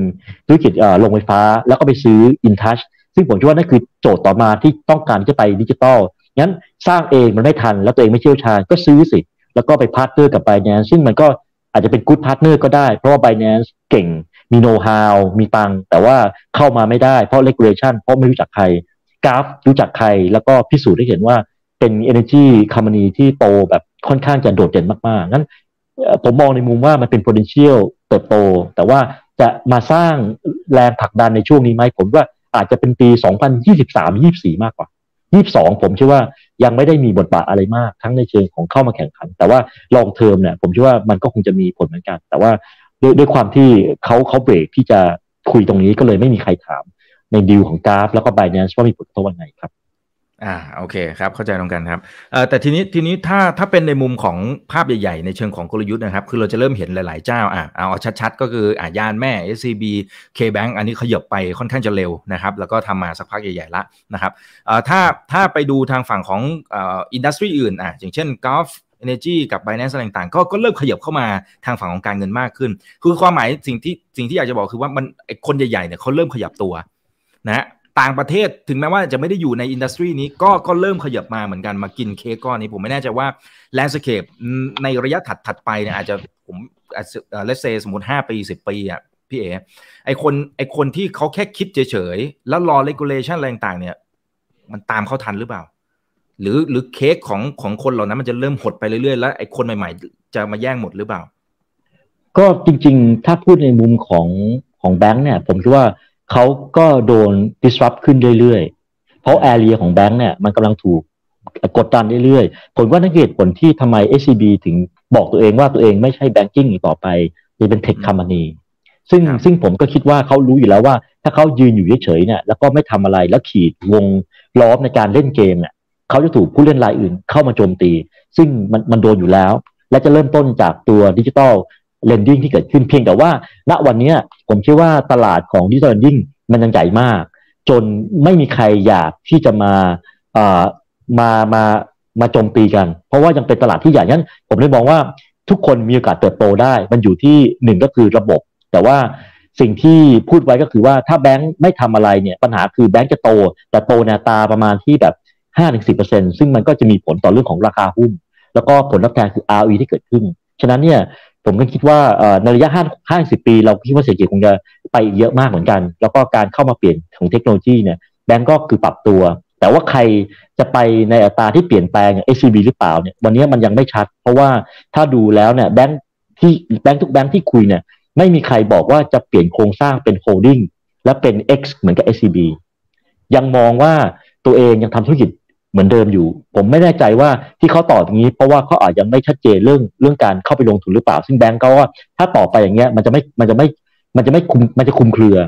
ธุรกิจโรงไฟฟ้า แล้วก็ไปซื้ออินทัชซึ่งผมคิดว่านั่นคือโจทย์ต่อมาที่ต้องการจะไปดิจิตอลงั้นสร้างเองมันไม่ทัน แล้วตัวเองไม่เชี่ยวชาญก็ซื้อสิ แล้วก็ไปพาร์ทเนอร์กับ b บ n a n c e ซึ่งมันก็อาจจะเป็น good partner ก็ได้ เพราะว่า Binance เก่ง มี know-how มีตังค์ แต่ว่าเข้ามาไม่ได้เพราะ regulation เพราะไม่รู้จักใครกราฟรู้จักใคร แล้วก็พิสูจน์ได้เห็นว่า เป็น Energy Company ที่โตแบบค่อนข้างจะโดดเด่นมากๆงั้นผมมองในมุมว่ามันเป็น potential เติบโต แต่ว่าจะมาสร้างแรงผลักดันในช่วงนี้ไหมผมว่าอาจจะเป็นปี 2023-24 มากกว่า 22 ผมเชื่อว่ายังไม่ได้มีบทบาทอะไรมาก ทั้งในเชิงของเข้ามาแข่งขัน แต่ว่าลองเทอมเนี่ยผมเชื่อว่ามันก็คงจะมีผลเหมือนกัน แต่ว่าด้วยด้วยความที่เขาเขาเบรกที่จะคุยตรงนี้ก็เลยไม่มีใครถามในดีลของกราฟ แล้วก็ไบแนนซ์ว่ามีผลกระทบยังไงครับ อ่าโอเคครับเข้าใจตรงกันครับเอ่อแต่ทีนี้ทีนี้ถ้าถ้าเป็นในมุมของภาพใหญ่ๆ ในเชิงของกลยุทธ์นะครับ คือเราจะเริ่มเห็นหลายๆเจ้าอ่าเอาชัดๆ ก็คืออ่ายานแม่ SCB KBank อันนี้ขยับไปค่อนข้างจะเร็วนะครับ แล้วก็ทำมาสักพักใหญ่ๆละนะครับเอ่อถ้าถ้าไปดูทางฝั่งของเอ่ออินดัสทรีอื่นอ่าอย่างเช่นกอล์ฟ Energy กับ Binance อะไรต่างๆก็ก็เริ่มขยับเข้ามาทางฝั่งของการเงินมากขึ้น คือความหมายสิ่งที่สิ่งที่อยากจะบอกคือว่ามันคนใหญ่ๆเนี่ยเขาเริ่มขยับตัวนะ ต่างประเทศถึงแม้ว่าจะไม่ได้อยู่ใน industry นี้ก็ก็เริ่มขยับมาเหมือนกันมากินเค้กก้อนนี้ผมไม่แน่ใจว่า landscape ในระยะถัดถัดไปเนี่ยอาจจะผม let's say สมมติ 5 ปี 10 ปีอะพี่เอ๋ไอคนไอคนที่เขาแค่คิดเฉยๆ แล้วรอ regulation อะไรต่างเนี่ย มันตามเขาทันหรือเปล่า หรือหรือเค้กของของคนเหล่านั้นมันจะเริ่มหดไปเรื่อยๆ แล้วไอคนใหม่ๆ จะมาแย่งหมดหรือเปล่า ก็จริงๆ ถ้าพูดในมุมของของแบงค์เนี่ย ผมคิดว่า เขาก็โดน disrupt ขึ้นเรื่อยๆ เพราะแอเรียของแบงค์เนี่ยมันกำลังถูกกดดันเรื่อยๆผลว่านักเหตุผลที่ทำไม SCB ถึงบอกตัวเองว่าตัวเองไม่ใช่แบงกิ้งอีกต่อไปจะเป็นเทคคอมมานีซึ่งซึ่งผมก็คิดว่าเขารู้อยู่แล้วว่า ถ้าเขายืนอยู่เฉยๆเนี่ยแล้วก็ไม่ทำอะไรแล้วขีดวงล้อมในการเล่นเกมเนี่ยเขาจะถูกผู้เล่นรายอื่นเข้ามาโจมตี ซึ่งมันมันโดนอยู่แล้ว และจะเริ่มต้นจากตัว digital lending ที่เกิดขึ้นเพียงแต่ว่า ณวันนี้ผมเชื่อว่าตลาดของ digital lending มันยังใหญ่มาก จนไม่มีใครอยากที่จะมาอ่ามามามาโจมตีกัน เพราะว่ายังเป็นตลาดที่ใหญ่งั้นผมเลยมองว่าทุกคนมีโอกาสเติบโตได้ มันอยู่ที่หนึ่งก็คือระบบ แต่ว่าสิ่งที่พูดไว้ก็คือว่าถ้าแบงค์ไม่ทำอะไรเนี่ยปัญหาคือแบงค์จะโต แต่โตในอัตราประมาณที่แบบห้าถึงสิบเปอร์เซ็นซึ่งมันก็จะมีผลต่อเรื่องของราคาหุ้น แล้วก็ผลตอบแทนคือ ROE ที่เกิดขึ้น ฉะนั้นเนี่ย ผมก็คิดว่าในระยะห้าห้าสิบปี เราคิดว่าเศรษฐกิจคงจะไปเยอะมากเหมือนกัน แล้วก็การเข้ามาเปลี่ยนของเทคโนโลยีเนี่ยแบงก์ก็คือปรับตัว แต่ว่าใครจะไปในอัตราที่เปลี่ยนแปลง SCB หรือเปล่าเนี่ยวันนี้มันยังไม่ชัด เพราะว่าถ้าดูแล้วเนี่ยแบงก์ที่แบงก์ทุกแบงก์ที่คุยเนี่ยไม่มีใครบอกว่าจะเปลี่ยนโครงสร้างเป็น holdingและเป็น X เหมือนกับ SCB ยังมองว่าตัวเองยังทำธุรกิจ เหมือนเดิมอยู่ ผมไม่แน่ใจว่าที่เขาตอบอย่างนี้ เพราะว่าเขาอาจยังไม่ชัดเจนเรื่องเรื่องการเข้าไปลงทุนหรือเปล่า ซึ่งแบงก์ก็ว่าถ้าต่อไปอย่างเงี้ยมันจะไม่มันจะไม่มันจะไม่คุมมันจะคุมเครือ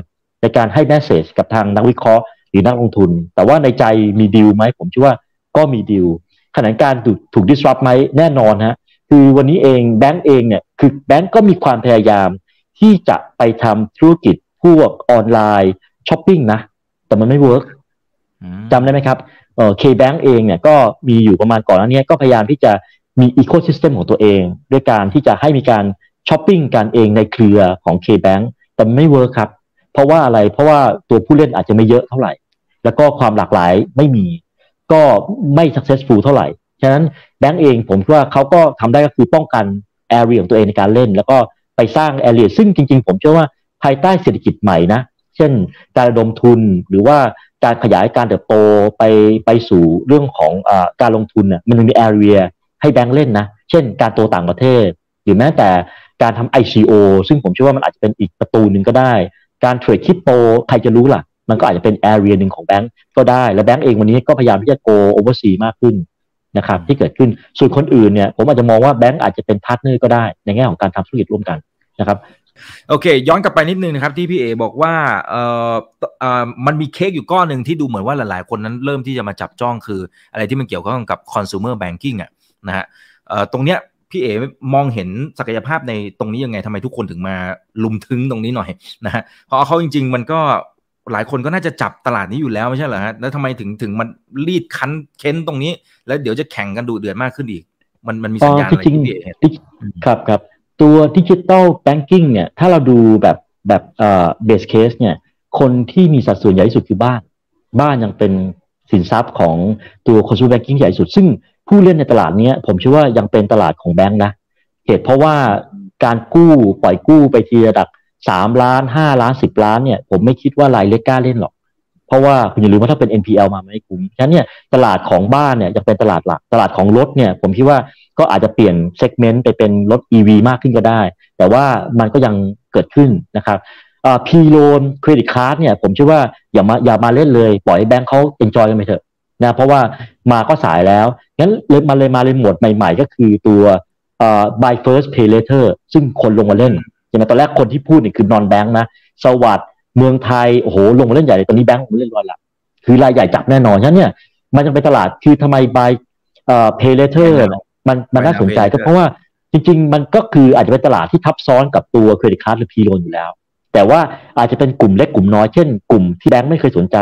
ในการให้แมสเซจกับทางนักวิเคราะห์หรือนักลงทุน แต่ว่าในใจมีดีลไหมผมเชื่อว่าก็มีดีลขณะการถูกถูก disrupt ไหมแน่นอนฮะคือวันนี้เองแบงก์เองเนี่ยคือแบงก์ก็มีความพยายามที่จะไปทำธุรกิจพวก online shopping นะแต่มันไม่ work จำได้ไหมครับ เออ K-Bank เองเนี่ยก็มีอยู่ประมาณก่อนหน้านี้ก็พยายามที่จะมี ecosystem ของตัวเอง ด้วยการที่จะให้มีการช้อปปิ้งกันเองในเครือของ K-Bank แต่ไม่ work ครับ เพราะว่าอะไรเพราะว่าตัวผู้เล่นอาจจะไม่เยอะเท่าไหร่ แล้วก็ความหลากหลายไม่มี ก็ไม่ successful เท่าไหร่ ฉะนั้นแบงก์เองผมว่าเขาก็ทำได้ก็คือป้องกันarea ของตัวเองในการเล่น แล้วก็ไปสร้าง area ซึ่งจริง ๆ ผมเชื่อว่าภายใต้เศรษฐกิจใหม่นะ เช่น การระดมทุนหรือว่า การขยายการเติบโตไปไปสู่เรื่องของอการลงทุนน่ะมันมี area ให้แบงก์เล่นนะ เช่น การโตต่างประเทศ หรือแม้แต่การทำ ICO ซึ่งผมเชื่อว่ามันอาจจะเป็นอีกประตูหนึ่งก็ได้ การ trade crypto ใครจะรู้ล่ะ มันก็อาจจะเป็น area หนึ่งของแบงก์ก็ได้ และแบงก์เองวันนี้ก็พยายามที่จะ go oversea มากขึ้นนะครับที่เกิดขึ้นส่วนคนอื่นเนี่ยผมอาจจะมองว่าแบงก์อาจจะเป็น partner ก็ได้ ในแง่ของการทำธุรกิจร่วมกันนะครับ โอเค ย้อนกลับไปนิดนึงนะครับ ที่พี่เอบอกว่าเอ่อเอ่อมันมีเค้กอยู่ก้อนหนึ่งที่ดูเหมือนว่าหลายๆ คนนั้นเริ่มที่จะมาจับจ้องคือ อะไรที่มันเกี่ยวข้องกับ consumer banking อะนะฮะเอ่อตรงเนี้ยพี่เอมองเห็นศักยภาพในตรงนี้ยังไงทำไมทุกคนถึงมารุมทึ้งตรงนี้หน่อยนะฮะเพราะเขาจริง ๆ มันก็หลายคนก็น่าจะจับตลาดนี้อยู่แล้วไม่ใช่เหรอฮะแล้วทำไมถึงถึงมันรีดคั้นเค้นตรงนี้ แล้วเดี๋ยวจะแข่งกันดูเดือดมากขึ้นอีก มันมันมีสัญญาณอะไรที่เห็นครับครับ ตัว digital banking เนี่ย ถ้าเราดูแบบแบบเอ่อ base case เนี่ย คนที่มีสัดส่วนใหญ่ที่สุดคือบ้าน บ้านยังเป็นสินทรัพย์ของตัว consumer banking ใหญ่สุด ซึ่งผู้เล่นในตลาดนี้ผมเชื่อว่ายังเป็นตลาดของแบงค์นะ เหตุเพราะว่าการกู้ปล่อยกู้ไปทีระดับสามล้านห้าล้านสิบล้านเนี่ย ผมไม่คิดว่ารายเล็กกล้าเล่นหรอก เพราะว่าคุณอย่าลืมว่าถ้าเป็น NPL มาไม่คุ้มฉะนั้นเนี่ยตลาดของบ้านเนี่ยจะเป็นตลาดหลัก ตลาดของรถเนี่ย ผมคิดว่า ก็อาจจะเปลี่ยน segment ไปเป็นรถ EV มากขึ้นก็ได้ แต่ว่ามันก็ยังเกิดขึ้นนะครับ P-Loan credit card เนี่ยผมเชื่อว่าอย่ามาอย่ามาเล่นเลย ปล่อยแบงค์เขา enjoy กันไปเถอะนะเพราะว่ามาก็สายแล้วงั้นเลยมาเลยมาเลยหมวดใหม่ ๆ ก็คือตัวเอ่อ buy first pay later ซึ่งคนลงมาเล่นใช่ไหมตอนแรกคนที่พูดนี่คือ non-bank นะ สวัสด์เมืองไทย โอ้โห ลงมาเล่นใหญ่เลยตอนนี้แบงค์ผมเล่นรอยละ คือรายใหญ่จับแน่นอนฉะนั้นเนี่ย มันจะเป็นตลาดคือทำไม buy เอ่อ pay later มันมันน่าสนใจก็เพราะว่าจริง ๆ มันก็คืออาจจะเป็นตลาดที่ทับซ้อนกับตัวเครดิตการ์ดหรือพีโลนอยู่แล้ว แต่ว่าอาจจะเป็นกลุ่มเล็กกลุ่มน้อยเช่นกลุ่มที่แบงค์ไม่เคยสนใจ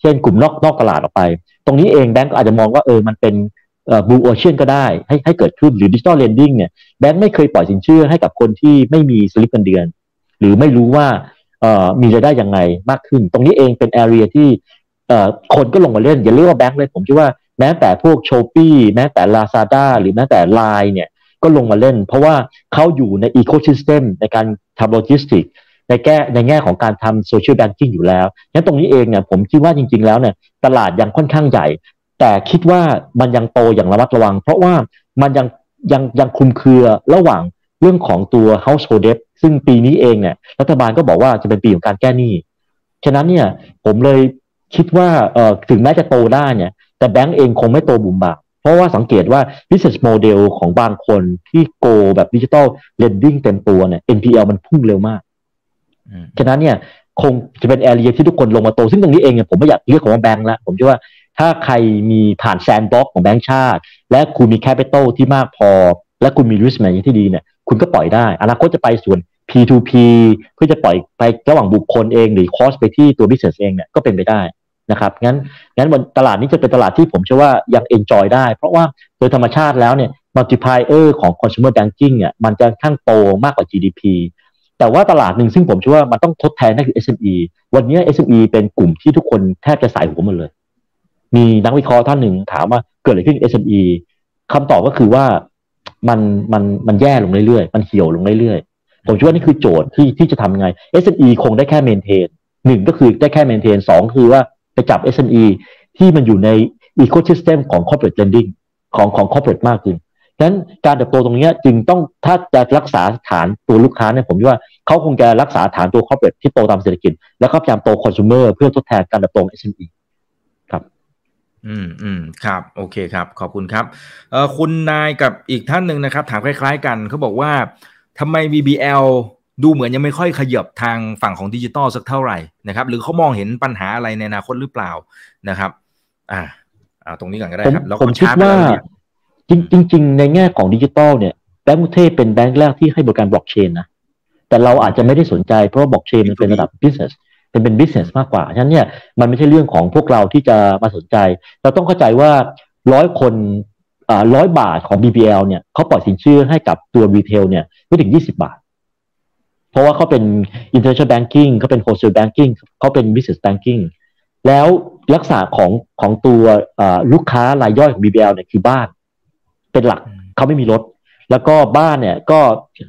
เช่นกลุ่มนอกนอกตลาดออกไป ตรงนี้เองแบงค์ก็อาจจะมองว่าเออมันเป็นบูโอเชียนก็ได้ให้ให้เกิดขึ้นหรือดิจิตอลเลนดิ้งเนี่ยแบงค์ไม่เคยปล่อยสินเชื่อให้กับคนที่ไม่มีสลิปเงินเดือน หรือไม่รู้ว่าเอ่อมีรายได้ยังไงมากขึ้น ตรงนี้เองเป็น area ที่เอ่อคนก็ลงมาเล่นอย่าเรียกว่าแบงค์เลยผมคิดว่า แม้แต่พวก Shopee แม้แต่ Lazada หรือแม้แต่ Line เนี่ยก็ลงมาเล่น เพราะว่าเขาอยู่ใน ecosystem ในการทำโลจิสติกในแง่ในแง่ของการทำ social banking อยู่แล้วงั้นตรงนี้เองเนี่ยผมคิดว่าจริง ๆ แล้วเนี่ยตลาดยังค่อนข้างใหญ่ แต่คิดว่ามันยังโตอย่างระมัดระวัง เพราะว่ามันยังยังยังคลุมเครือระหว่างเรื่องของตัว household debt ซึ่งปีนี้เองเนี่ยรัฐบาลก็บอกว่าจะเป็นปีของการแก้หนี้ ฉะนั้นเนี่ยผมเลยคิดว่าเออถึงแม้จะโตได้เนี่ย แต่แบงก์เองคงไม่โตบุ่มบ่ามเพราะว่าสังเกตว่า business model ของบางคนที่ go แบบ digital lending เต็มตัวเนี่ย NPL มันพุ่งเร็วมากฉะนั้นเนี่ยคงจะเป็น area ที่ทุกคนลงมาโต ซึ่งตรงนี้เองเนี่ยผมไม่อยากเรียกของว่าแบงก์ละผมเชื่อว่าถ้าใครมีผ่าน sandbox ของแบงก์ชาติ และคุณมี capital ที่มากพอ และคุณมี risk man ที่ดีเนี่ยคุณก็ปล่อยได้ อนาคตจะไปส่วน P2P เพื่อจะปล่อยไประหว่างบุคคลเองหรือ cross ไปที่ตัว business เองเนี่ยก็เป็นไปได้ นะครับงั้นงั้นตลาดนี้จะเป็นตลาดที่ผมเชื่อว่ายัง enjoy ได้ เพราะว่าโดยธรรมชาติแล้วเนี่ย multiplier ของ consumer banking เนี่ยมันค่อนข้างโตมากกว่า GDP แต่ว่าตลาดหนึ่งซึ่งผมเชื่อว่ามันต้องทดแทนนั่นคือ SME วันนี้ SME เป็นกลุ่มที่ทุกคนแทบจะสายหัวหมดเลย มีนักวิเคราะห์ท่านหนึ่งถามว่าเกิดอะไรขึ้น SME คำตอบก็คือว่ามันมันมันแย่ลงเรื่อยๆ มันเหี่ยวลงเรื่อยๆ ผมเชื่อว่านี่คือโจทย์ที่ที่จะทำไง SME คงได้แค่เมนเทนหนึ่งก็คือได้แค่เมนเทนสองคือว่า ไปจับ SME ที่มันอยู่ใน ecosystem ของ corporate lending ของของ corporate มากขึ้นดังนั้นการเติบโตตรงนี้จึงต้องถ้าจะรักษาฐานตัวลูกค้าเนี่ยผมว่าเขาคงจะรักษาฐานตัว corporate ที่โตตามเศรษฐกิจ แล้วก็พยายามโต consumer เพื่อทดแทนการเติบโต SME ครับ อืมอืมครับ โอเคครับ ขอบคุณครับเอ่อคุณนายกับอีกท่านหนึ่งนะครับ ถามคล้าย ๆ กันเขาบอกว่าทำไม BBL ดูเหมือนยังไม่ค่อยขยับทางฝั่งของดิจิตอลสักเท่าไหร่นะครับ หรือเขามองเห็นปัญหาอะไรในอนาคตหรือเปล่านะครับ อ่าอ่าตรงนี้ก่อนก็ได้ครับผมคิดว่า จริงจริงในแง่ของดิจิตอลเนี่ยแบงก์กรุงเทพเป็นแบงก์แรกที่ให้บริการบล็อกเชนนะแต่เราอาจจะไม่ได้สนใจเพราะว่าบล็อกเชนมันเป็นระดับ business เป็นเป็น business มากกว่า ฉะนั้นเนี่ยมันไม่ใช่เรื่องของพวกเราที่จะมาสนใจ เราต้องเข้าใจว่าร้อยคนอ่าร้อยบาทของ BBL เนี่ยเขาปล่อยสินเชื่อให้กับตัว retail เนี่ยไม่ถึงยี่สิบบาทเพ ราะว่าเขาเป็น international banking เขาเป็น wholesale banking เขาเป็น business banking แล้วลักษณะของของตัวลูกค้ารายย่อยของ BBL เนี่ยคือบ้าน เป็นหลักเขาไม่มีรถ แล้วก็บ้านเนี่ยก็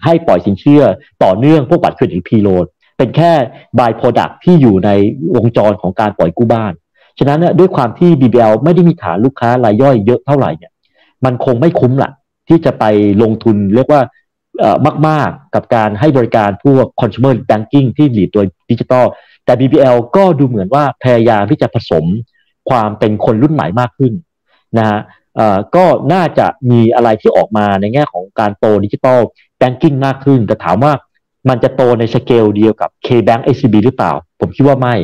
ให้ปล่อยสินเชื่อต่อเนื่องพวกบัตรเครดิตพีโลดเป็นแค่บายโปรดักที่อยู่ในวงจรของการปล่อยกู้บ้าน ฉะนั้นเนี่ยด้วยความที่ BBL ไม่ได้มีฐานลูกค้ารายย่อยเยอะเท่าไหร่เนี่ย มันคงไม่คุ้มละที่จะไปลงทุนเรียกว่า มาก ๆ กับการให้บริการพวก consumer banking ที่หลีดโดยดิจิทัล แต่ BBL ก็ดูเหมือนว่าพยายามที่จะผสมความเป็นคนรุ่นใหม่มากขึ้นนะฮะก็น่าจะมีอะไรที่ออกมาในแง่ของการโตดิจิทัลแบงกิ้งมากขึ้น แต่ถามว่ามันจะโตในสเกลเดียวกับ K-Bank ACB หรือเปล่า ผมคิดว่าไม่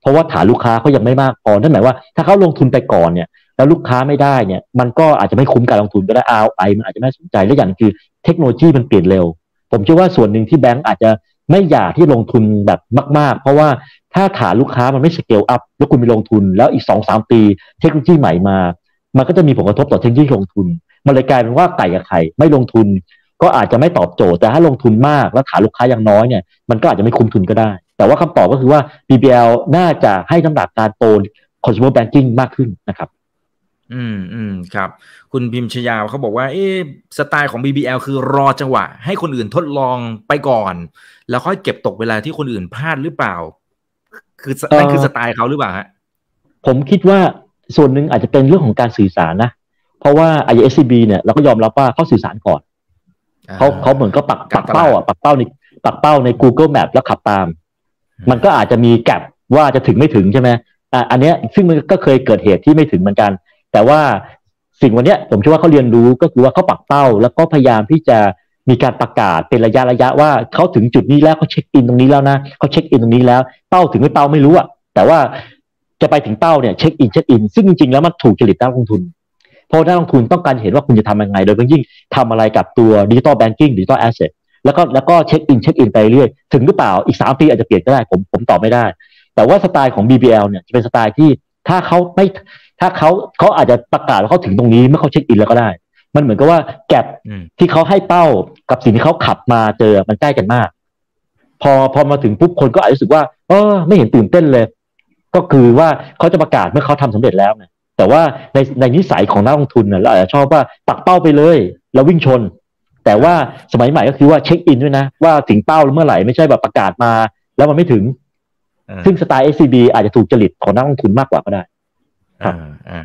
เพราะว่าฐานลูกค้าเขายังไม่มากพอนั่นหมายว่าถ้าเขาลงทุนไปก่อนเนี่ย แล้วลูกค้าไม่ได้เนี่ย มันก็อาจจะไม่คุ้มการลงทุนก็ได้ ROI มันอาจจะไม่สนใจและอย่างคือเทคโนโลยีมันเปลี่ยนเร็ว ผมเชื่อว่าส่วนหนึ่งที่แบงก์อาจจะไม่อยากที่ลงทุนแบบมาก ๆ เพราะว่าถ้าฐานลูกค้ามันไม่สเกลอัพแล้วคุณไปลงทุน แล้วอีกสองสามปีเทคโนโลยีใหม่มา มันก็จะมีผลกระทบต่อเทคโนโลยีลงทุน มันเลยกลายเป็นว่าไก่กับไข่ไม่ลงทุน ก็อาจจะไม่ตอบโจทย์แต่ถ้าลงทุนมากแล้วฐานลูกค้ายังน้อยเนี่ยมันก็อาจจะไม่คุ้มทุนก็ได้ แต่ว่าคำตอบก็คือว่า BBL น่าจะให้น้ำหนักการโต consumer banking มากขึ้นนะครับ อืมอืมครับ คุณพิมพ์ชยาวเขาบอกว่า เอ๊สไตล์ของ BBL คือรอจังหวะ ให้คนอื่นทดลองไปก่อน แล้วค่อยเก็บตกเวลาที่คนอื่นพลาดหรือเปล่า คือนั่นคือสไตล์เขาหรือเปล่าฮะผมคิดว่าส่วนหนึ่งอาจจะเป็นเรื่องของการสื่อสารนะ เพราะว่า ISCB เนี่ยเราก็ยอมรับว่าเขาสื่อสารก่อนเขาเขาเหมือนก็ปักปักเป้าอะปักเป้าในปักเป้าใน Google Map แล้วขับตาม มันก็อาจจะมีแกลบว่าจะถึงไม่ถึงใช่ไหมอะอันเนี้ยซึ่งมันก็เคยเกิดเหตุที่ไม่ถึงเหมือนกัน แต่ว่าสิ่งวันนี้ผมเชื่อว่าเขาเรียนรู้ก็คือว่าเขาปักเป้า แล้วก็พยายามที่จะมีการประกาศเป็นระยะระยะว่าเขาถึงจุดนี้แล้วเขาเช็คอินตรงนี้แล้วนะเขาเช็คอินตรงนี้แล้วเป้าถึงไม่เป้าไม่รู้อะแต่ว่าจะไปถึงเป้าเนี่ยเช็คอินเช็คอินซึ่งจริงๆแล้วมันถูกจริตนักลงทุนเพราะนักลงทุนต้องการเห็นว่าคุณจะทำยังไง โดยเฉพาะยิ่งทำอะไรกับตัว digital banking digital asset แล้วก็แล้วก็ check in check in ไปเรื่อยถึงหรือเปล่าอีกสามปีอาจจะเปลี่ยนก็ได้ผมผมตอบไม่ได้ แต่ว่าสไตล์ของ BBL เนี่ยจะเป็นสไตล์ที่ถ้าเขาไม่ ถ้าเขาเขาอาจจะประกาศว่าเขาถึงตรงนี้เมื่อเขา check in แล้วก็ได้ มันเหมือนกับว่า gap ที่เขาให้เป้ากับสิ่งที่เขาขับมาเจอมันใกล้กันมาก พอพอมาถึงปุ๊บคนก็อาจจะรู้สึกว่าเออไม่เห็นตื่นเต้นเลย ก็คือว่าเขาจะประกาศเมื่อเขาทำสำเร็จแล้วนะแต่ว่าในในนิสัยของนักลงทุนเนี่ยเราอาจจะชอบว่าปักเป้าไปเลยแล้ววิ่งชน แต่ว่าสมัยใหม่ก็คือว่าเช็คอินด้วยนะ ว่าถึงเป้าเมื่อไหร่ไม่ใช่แบบประกาศมา แล้วมันไม่ถึง ซึ่งสไตล์ SCB อาจจะถูกจริตของนักลงทุนมากกว่าก็ได้ อ่าอ่า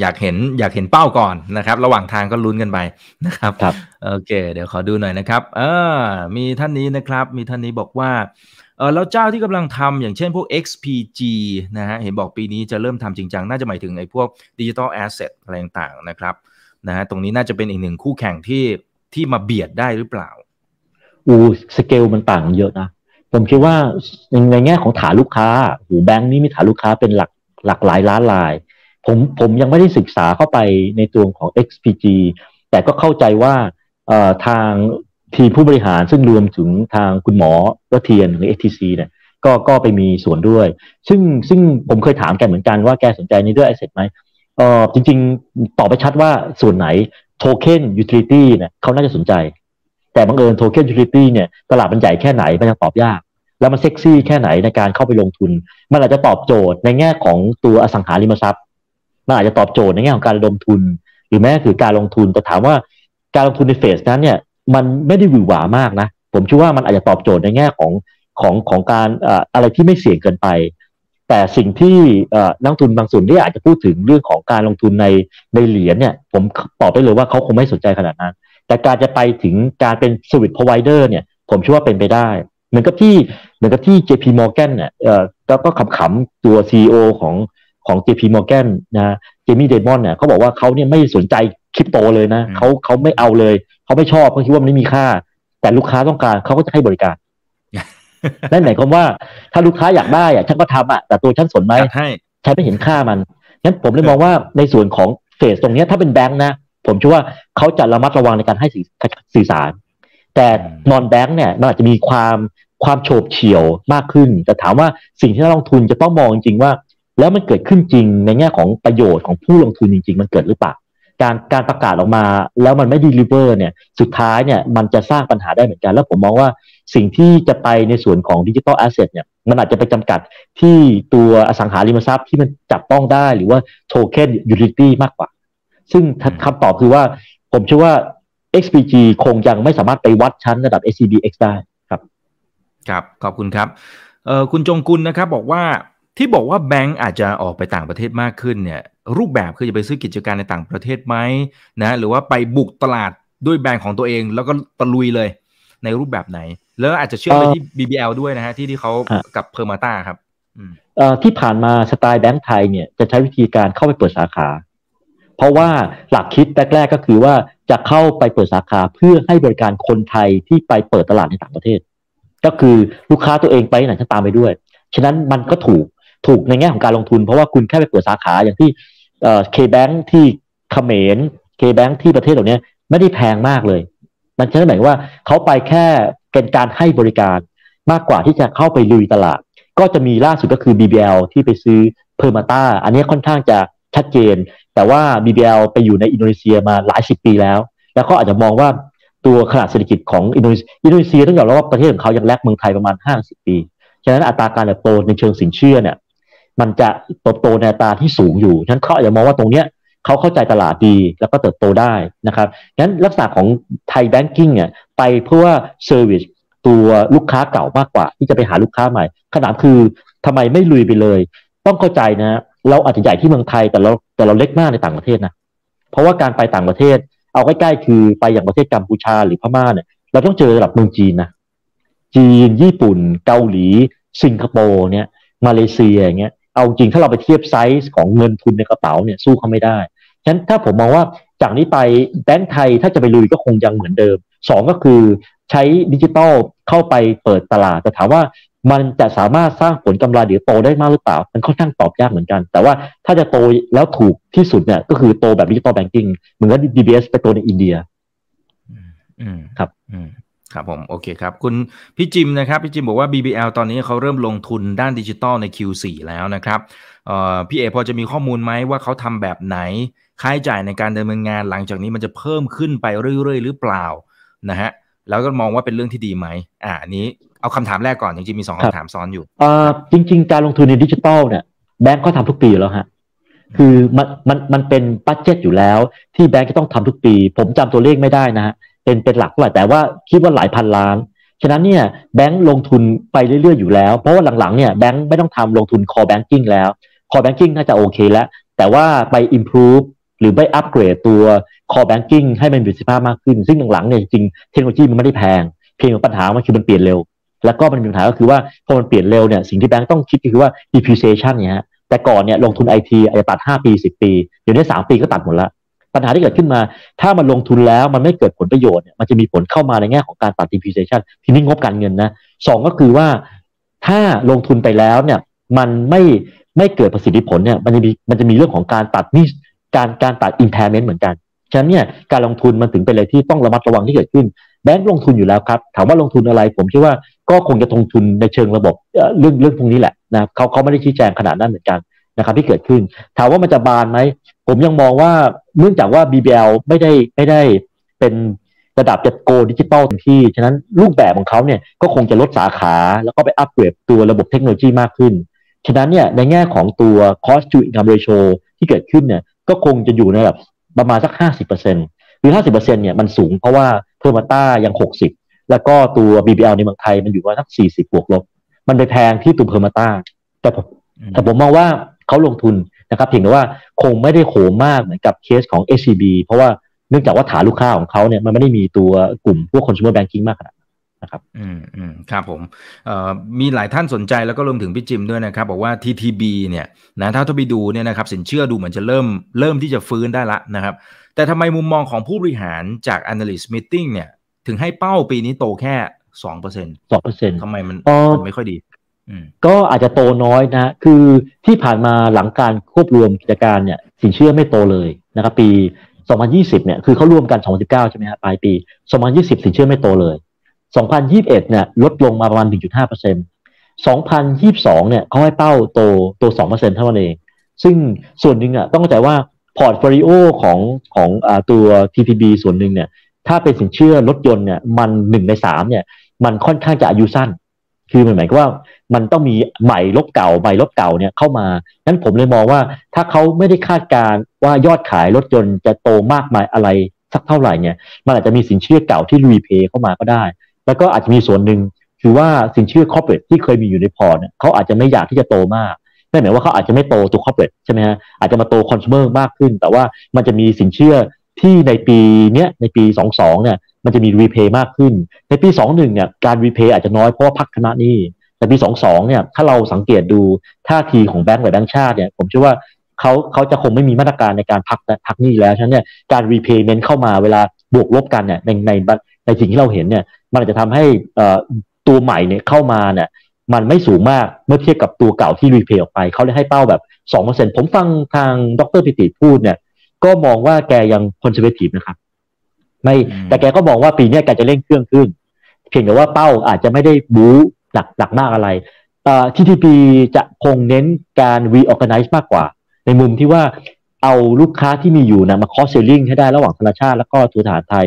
อยากเห็นอยากเห็นเป้าก่อนนะครับ ระหว่างทางก็ลุ้นกันไปนะครับครับโอเค เดี๋ยวขอดูหน่อยนะครับ เออ มีท่านนี้นะครับ มีท่านนี้บอกว่าเออแล้วเจ้าที่กำลังทำอย่างเช่นพวก XPG นะฮะเห็นบอกปีนี้จะเริ่มทำจริงจังน่าจะหมายถึงไอ้พวกดิจิทัลแอสเซทอะไรต่างๆนะครับนะฮะตรงนี้น่าจะเป็นอีกหนึ่งคู่แข่งที่ที่มาเบียดได้หรือเปล่าอูสเกลมันต่างเยอะนะ ผมคิดว่าในแง่ของฐานลูกค้าหูแบงค์นี่มีฐานลูกค้าเป็นหลักหลักหลายล้านราย ผมผมยังไม่ได้ศึกษาเข้าไปในตัวของ XPG แต่ก็เข้าใจว่าทางทีมผู้บริหารซึ่งรวมถึงทางคุณหมอรเทียนหรือ ATC เนี่ยก็ก็ไปมีส่วนด้วย ซึ่งซึ่งผมเคยถามแกเหมือนกันว่าแกสนใจในเรื่อง asset ไหมเออจริง ๆ ตอบไปชัดว่าส่วนไหน token utility เนี่ยเขาน่าจะสนใจ แต่บังเอิญ token utility เนี่ยตลาดมันใหญ่แค่ไหนมันยังตอบยาก แล้วมันเซ็กซี่แค่ไหนในการเข้าไปลงทุน มันอาจจะตอบโจทย์ในแง่ของตัวอสังหาริมทรัพย์ มันอาจจะตอบโจทย์ในแง่ของการระดมทุน หรือแม้คือการลงทุนแต่ถามว่าการลงทุนในเฟสนั้นเนี่ยมันไม่ได้หวือหวามากนะ ผมคิดว่ามันอาจจะตอบโจทย์ในแง่ของของของการอะไรที่ไม่เสี่ยงเกินไป แต่สิ่งที่นักทุนบางส่วนที่อาจจะพูดถึงเรื่องของการลงทุนในในเหรียญเนี่ย ผมตอบได้เลยว่าเขาคงไม่สนใจขนาดนั้น แต่การจะไปถึงการเป็นสวิตพรอไวเดอร์เนี่ย ผมเชื่อว่าเป็นไปได้เหมือนกับที่เหมือนกับที่ JP Morgan เนี่ยเอ่อก็ขำๆตัว CEO ของ ของ JP Morgan นะเจมี่เดมอนเนี่ยเขาบอกว่าเขาเนี่ยไม่สนใจคริปโตเลยนะเขาเขาไม่เอาเลย เขาไม่ชอบเขาคิดว่ามันไม่มีค่า แต่ลูกค้าต้องการเขาก็จะให้บริการนั่นหมายความว่าถ้าลูกค้าอยากได้อะฉันก็ทำอะแต่ตัวฉันสนไหมฉันไม่เห็นค่ามันงั้นผมเลยมองว่าในส่วนของเฟสตรงนี้ถ้าเป็นแบงค์นะผมเชื่อว่าเขาจะระมัดระวังในการให้สื่อสาร แต่นอนแบงค์เนี่ยมันอาจจะมีความความโฉบเฉี่ยวมากขึ้น แต่ถามว่าสิ่งที่นักลงทุนจะต้องมองจริงๆว่า แล้วมันเกิดขึ้นจริงในแง่ของประโยชน์ของผู้ลงทุนจริง ๆ มันเกิดหรือเปล่าการการประกาศออกมาแล้วมันไม่ deliver เนี่ยสุดท้ายเนี่ยมันจะสร้างปัญหาได้เหมือนกัน แล้วผมมองว่าสิ่งที่จะไปในส่วนของ digital asset เนี่ยมันอาจจะไปจำกัดที่ตัวอสังหาริมทรัพย์ที่มันจับต้องได้หรือว่า token utility มากกว่า ซึ่งคำตอบคือว่าผมเชื่อว่า XPG คงยังไม่สามารถไปวัดชั้นระดับ SCBX ได้ครับ ครับ ขอบคุณครับเออคุณจงกุลนะครับบอกว่า ที่บอกว่าแบงก์อาจจะออกไปต่างประเทศมากขึ้นเนี่ยรูปแบบคือจะไปซื้อกิจการในต่างประเทศไหมนะหรือว่าไปบุกตลาดด้วยแบรนด์ของตัวเอง แล้วก็ตะลุยเลยในรูปแบบไหน แล้วอาจจะเชื่อมไปที่ BBL ด้วยนะฮะที่ที่เขากับเพอร์มาตาครับที่ผ่านมาสไตล์แบงก์ไทยเนี่ยจะใช้วิธีการเข้าไปเปิดสาขา เพราะว่าหลักคิดแรกๆก็คือว่าจะเข้าไปเปิดสาขาเพื่อให้บริการคนไทยที่ไปเปิดตลาดในต่างประเทศ ก็คือลูกค้าตัวเองไปไหนจะตามไปด้วย ฉะนั้นมันก็ถูก ถูกในแง่ของการลงทุน เพราะว่าคุณแค่ไปเปิดสาขาอย่างที่ KBank ที่เขมร KBank ที่ประเทศเหล่านี้ไม่ได้แพงมากเลย มันจะหมายว่าเขาไปแค่เป็นการให้บริการมากกว่าที่จะเข้าไปลุยตลาด ก็จะมีล่าสุดก็คือ BBL ที่ไปซื้อ Permata อันนี้ค่อนข้างจะชัดเจน แต่ว่า BBL ไปอยู่ในอินโดนีเซียมาหลายสิบปีแล้ว แล้วก็อาจจะมองว่าตัวขนาดเศรษฐกิจของอินโดนีเซียอินโดนีเซียต้องยอมรับว่าประเทศของเขายัง lag เมืองไทยประมาณ 50 ปี ฉะนั้นอัตราการเติบโตในเชิงสินเชื่อเนี่ย มันจะเติบโตในอัตราที่สูงอยู่ฉะนั้นเขาอาจจะมองว่าตรงเนี้ยเขาเข้าใจตลาดดีแล้วก็เติบโตได้นะครับงั้นลักษณะของไทย banking เนี่ยไปเพื่อ service ตัวลูกค้าเก่ามากกว่า ที่จะไปหาลูกค้าใหม่ขนาดคือทำไมไม่ลุยไปเลย ต้องเข้าใจนะ เราอาจจะใหญ่ที่เมืองไทยแต่เราแต่เราเล็กมากในต่างประเทศนะเพราะว่าการไปต่างประเทศ เอาใกล้ๆคือไปอย่างประเทศกัมพูชาหรือพม่าเนี่ยเราต้องเจอระดับเมืองจีนนะจีนญี่ปุ่น เกาหลี สิงคโปร์เนี่ยมาเลเซียอย่างเงี้ย เอาจริงถ้าเราไปเทียบไซส์ของเงินทุนในกระเป๋าเนี่ยสู้เขาไม่ได้ ฉะนั้นถ้าผมมองว่าจากนี้ไปแบงก์ไทยถ้าจะไปลุยก็คงยังเหมือนเดิมสองก็คือใช้ดิจิตอลเข้าไปเปิดตลาด แต่ถามว่ามันจะสามารถสร้างผลกำไรเดี๋ยวโตได้มากหรือเปล่า มันค่อนข้างตอบยากเหมือนกัน แต่ว่าถ้าจะโตแล้วถูกที่สุดเนี่ยก็คือโตแบบ digital banking เหมือนกับ DBS ไปโตในอินเดียอืมครับ อืม ครับผมโอเคครับ คุณพี่จิมนะครับพี่จิมบอกว่า BBL ตอนนี้เขาเริ่มลงทุนด้านดิจิตอลใน Q4 แล้วนะครับพี่เอพอจะมีข้อมูลไหมว่าเขาทำแบบไหนค่าใช้จ่ายในการดำเนินงานหลังจากนี้มันจะเพิ่มขึ้นไปเรื่อยๆ หรือเปล่านะฮะแล้วก็มองว่าเป็นเรื่องที่ดีไหมอ่าอันนี้เอาคำถามแรกก่อนจริงๆมีสองคำถามซ้อนอยู่อ่าจริง ๆ การลงทุนในดิจิตอลเนี่ยแบงก์ก็ทำทุกปีแล้วฮะคือมันมันมันเป็น budget อยู่แล้วที่แบงก์จะต้องทำทุกปี ผมจำตัวเลขไม่ได้นะฮะ เป็นเป็นหลักเท่าไหร่แต่ว่าคิดว่าหลายพันล้าน ฉะนั้นเนี่ยแบงก์ลงทุนไปเรื่อยๆอยู่แล้ว เพราะว่าหลังๆเนี่ยแบงก์ไม่ต้องทำลงทุน core banking แล้ว core banking น่าจะโอเคแล้ว แต่ว่าไป improve หรือไปอัปเกรดตัว core banking ให้มันมีประสิทธิภาพมากขึ้น ซึ่งหลังๆเนี่ยจริงเทคโนโลยีมันไม่ได้แพง เพียงปัญหามันคือมันเปลี่ยนเร็ว แล้วก็มันมีปัญหาก็คือว่าพอมันเปลี่ยนเร็วเนี่ยสิ่งที่แบงก์ต้องคิดก็คือว่า depreciation เนี่ยฮะแต่ก่อนเนี่ยลงทุนไอทีอาจจะตัด 5 ปี 10 ปีเดี๋ยวนี้3ปีก็ตัดหมดแล้ว ปัญหาที่เกิดขึ้นมา ถ้ามันลงทุนแล้วมันไม่เกิดผลประโยชน์เนี่ยมันจะมีผลเข้ามาในแง่ของการตัด depreciation ทีนี้งบการเงินนะสองก็คือว่าถ้าลงทุนไปแล้วเนี่ยมันไม่ไม่เกิดประสิทธิผลเนี่ยมันจะมีมันจะมีเรื่องของการตัดมิการการตัด impairment เหมือนกันฉะนั้นเนี่ยการลงทุนมันถึงเป็นอะไรที่ต้องระมัดระวังที่เกิดขึ้นแบงก์ลงทุนอยู่แล้วครับ ถามว่าลงทุนอะไร ผมคิดว่าก็คงจะลงทุนในเชิงระบบเรื่องเรื่องพวกนี้แหละนะเขาเขาไม่ได้ชี้แจงขนาดนั้นเหมือนกันนะครับที่เกิดขึ้น ถามว่ามันจะบานไหม ผมยังมองว่าเนื่องจากว่า BBL ไม่ได้ไม่ได้เป็นระดับจะ go digital ที่ ฉะนั้นรูปแบบของเขาเนี่ยก็คงจะลดสาขา แล้วก็ไปอัปเกรดตัวระบบเทคโนโลยีมากขึ้น ฉะนั้นเนี่ยในแง่ของตัว cost to income ratio ที่เกิดขึ้นเนี่ยก็คงจะอยู่ในระดับประมาณสัก 50%หรือ 50%เนี่ยมันสูงเพราะว่า Permata ยัง 60 แล้วก็ตัว BBL ในเมืองไทยมันอยู่ว่าสัก 40 บวกลบ มันไปแพงที่ตัว Permata แต่ผมแต่ผมมองว่าเขาลงทุน นะครับเพียงแต่ว่าคงไม่ได้โหมมากเหมือนกับเคสของ SCB เพราะว่าเนื่องจากว่าฐานลูกค้าของเขาเนี่ยมันไม่ได้มีตัวกลุ่มพวก consumer banking มากขนาดนะครับอืมอืมครับผมเอ่อมีหลายท่านสนใจแล้วก็รวมถึงพี่จิมด้วยนะครับ บอกว่า TTB เนี่ยนะถ้าถ้าไปดูเนี่ยนะครับสินเชื่อดูเหมือนจะเริ่มเริ่มที่จะฟื้นได้ละนะครับ แต่ทำไมมุมมองของผู้บริหารจาก analyst meeting เนี่ย ถึงให้เป้าปีนี้โตแค่สองเปอร์เซ็นต์สองเปอร์เซ็นต์ทำไมมันมันไม่ค่อยดี ก็อาจจะโตน้อยนะ คือที่ผ่านมาหลังการควบรวมกิจการเนี่ย สินเชื่อไม่โตเลยนะครับ ปี 2020 เนี่ย คือเขารวมกัน 2019 ใช่ไหมครับปลายปี 2020 สินเชื่อไม่โตเลย 2021 เนี่ย ลดลงมาประมาณ 1.5% 2022 เนี่ยเขาให้เป้าโตโต 2%เท่านั้นเอง ซึ่งส่วนหนึ่งอะต้องเข้าใจว่า portfolio ของของอตัว TTB ส่วนหนึ่งเนี่ย ถ้าเป็นสินเชื่อรถยนต์เนี่ย มันหนึ่งในสามเนี่ย มันค่อนข้างจะอายุสั้น คือมันหมายความว่ามันต้องมีใหม่ลบเก่าใหม่ลบเก่าเนี่ยเข้ามานั้นผมเลยมองว่า ถ้าเขาไม่ได้คาดการว่ายอดขายรถยนต์จะโตมากมายอะไรสักเท่าไหร่เนี่ย มันอาจจะมีสินเชื่อเก่าที่ repay เข้ามาก็ได้ แล้วก็อาจจะมีส่วนหนึ่งคือว่าสินเชื่อ corporate ที่เคยมีอยู่ในพอร์ตเขาอาจจะไม่อยากที่จะโตมากนั่นหมายว่าเขาอาจจะไม่โตตัว corporate ใช่ไหมฮะอาจจะมาโตคอน sumer มากขึ้น แต่ว่ามันจะมีสินเชื่อที่ในปีเนี้ยในปี 22เนี่ย มันจะมีรีเพย์มากขึ้น ในปี 21 เนี่ยการรีเพย์อาจจะน้อยเพราะว่าพักคณะนี้แต่ปี 22 เนี่ยถ้าเราสังเกตดูท่าทีของแบงก์หลายแบงก์ชาติเนี่ยผมเชื่อว่าเขาเขาจะคงไม่มีมาตรการในการพักพักหนี้แล้ว ฉะนั้นเนี่ยการรีเพย์เมนต์เข้ามาเวลาบวกลบกันเนี่ยในในในสิ่งที่เราเห็นเนี่ยมันอาจจะทำให้ตัวใหม่เนี่ยเข้ามาเนี่ยมันไม่สูงมากเมื่อเทียบกับตัวเก่าที่รีเพย์ออกไป เขาเลยให้เป้าแบบ 2%ผมฟังทางดร.ปิติพูดเนี่ยก็มองว่าแกยัง conservative นะครับ ไม่แต่แกก็มองว่าปีนี้แกจะเร่งเครื่องขึ้น เพียงแต่ว่าเป้าอาจจะไม่ได้บู๊หนักหนักมากอะไร TTB จะคงเน้นการ reorganize มากกว่า ในมุมที่ว่าเอาลูกค้าที่มีอยู่นะมา cross selling ให้ได้ระหว่างธนาชาติแล้วก็ตัวทหารไทย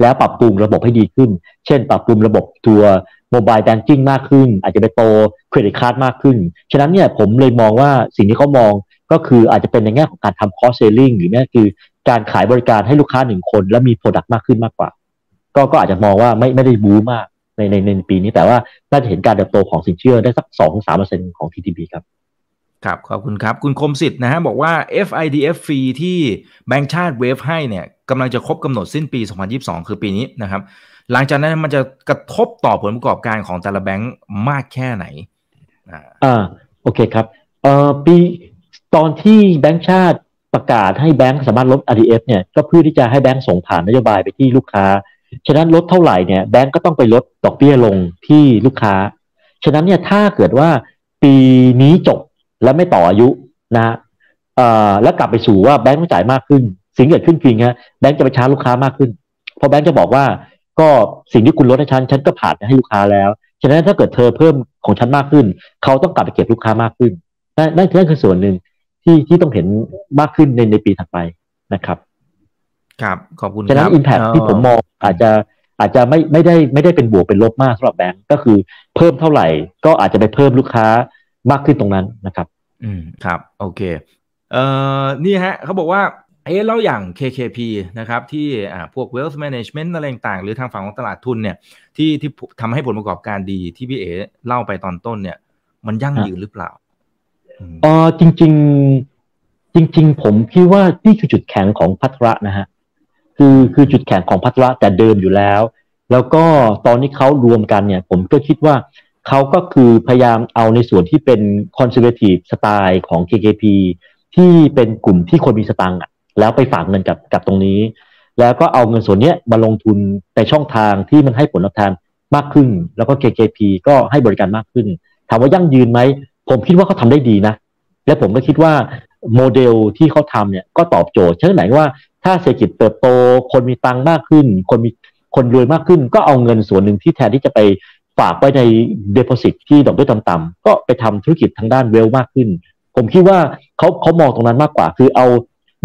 แล้วปรับปรุงระบบให้ดีขึ้น เช่น ปรับปรุงระบบตัว mobile banking มากขึ้น อาจจะไปโตcredit card มากขึ้น ฉะนั้นเนี่ยผมเลยมองว่าสิ่งที่เขามองก็คืออาจจะเป็นในแง่ของการทำ cross selling หรือแม้คือ การขายบริการให้ลูกค้าหนึ่งคน และมี product มากขึ้นมากกว่า ก็ก็อาจจะมองว่าไม่ไม่ได้บู๊มากในในในปีนี้แต่ว่าน่าจะเห็นการเติบโตของสินเชื่อได้สักสองสามเปอร์เซ็นของ TTB ครับครับขอบคุณครับ คุณคมสิทธิ์นะฮะบอกว่า FIDF fee ที่แบงก์ชาติ waive ให้เนี่ยกำลังจะครบกำหนดสิ้นปี 2022 คือปีนี้นะครับ หลังจากนั้นมันจะกระทบต่อผลประกอบการของแต่ละแบงก์มากแค่ไหนอ่าโอเคครับเอ่อปีตอนที่แบงก์ชาติ ประกาศให้แบงก์สามารถลด RDF เนี่ยก็เพื่อที่จะให้แบงก์ส่งผ่านนโยบายไปที่ลูกค้า ฉะนั้นลดเท่าไหร่เนี่ยแบงก์ก็ต้องไปลดดอกเบี้ยลงที่ลูกค้า ฉะนั้นเนี่ยถ้าเกิดว่าปีนี้จบแล้วไม่ต่ออายุนะเอ่อแล้วกลับไปสู่ว่าแบงก์ต้องจ่ายมากขึ้น สิ่งเกิดขึ้นจริงฮะแบงก์จะไปชาร์จลูกค้ามากขึ้น เพราะแบงก์จะบอกว่าก็สิ่งที่คุณลดให้ฉันฉันก็ผ่านให้ลูกค้าแล้ว ฉะนั้นถ้าเกิดเธอเพิ่มของฉันมากขึ้น เขาต้องกลับไปเก็บลูกค้ามากขึ้นนั่นนั่นคือส่วนหนึ่ง ที่ที่ต้องเห็นมากขึ้นในในปีถัดไปนะครับ ครับ ขอบคุณฉะนั้นอิมแพคที่ผมมองอาจจะอาจจะไม่ไม่ได้ไม่ได้เป็นบวกเป็นลบมากสำหรับแบงก์ก็คือเพิ่มเท่าไหร่ ก็อาจจะไปเพิ่มลูกค้ามากขึ้นตรงนั้นนะครับ อืมครับ โอเค เอ่อนี่ฮะเขาบอกว่าเอ๊ะแล้วอย่าง KKP นะครับที่อ่าพวก wealth management อะไรต่างหรือทางฝั่งของตลาดทุนเนี่ยที่ที่ทำให้ผลประกอบการดีที่พี่เอ๋เล่าไปตอนต้นเนี่ย มันยั่งยืนหรือเปล่า เออจริง ๆ จริง ๆ ผมคิดว่านี่คือจุดแข็งของพัทระนะฮะคือคือจุดแข็งของพัทระแต่เดิมอยู่แล้ว แล้วก็ตอนนี้เขารวมกันเนี่ย ผมก็คิดว่าเขาก็คือพยายามเอาในส่วนที่เป็น conservative style ของ KKP ที่เป็นกลุ่มที่คนมีสตังค์อะแล้วไปฝากเงินกับกับตรงนี้ แล้วก็เอาเงินส่วนนี้มาลงทุนในช่องทางที่มันให้ผลตอบแทนมากขึ้น แล้วก็ KKP ก็ให้บริการมากขึ้น ถามว่ายั่งยืนไหม ผมคิดว่าเขาทำได้ดีนะ และผมก็คิดว่าโมเดลที่เขาทำเนี่ยก็ตอบโจทย์เช่นไหนว่าถ้าเศรษฐกิจเติบโต คนมีตังค์มากขึ้น คนมีคนรวยมากขึ้น ก็เอาเงินส่วนหนึ่งที่แทนที่จะไปฝากไว้ในเด p o s i t ที่ดอกเบี้ยต่ำๆก็ไปทำธุรกิจทางด้านเวลมากขึ้น ผมคิดว่าเขาเขามองตรงนั้นมากกว่า คือเอา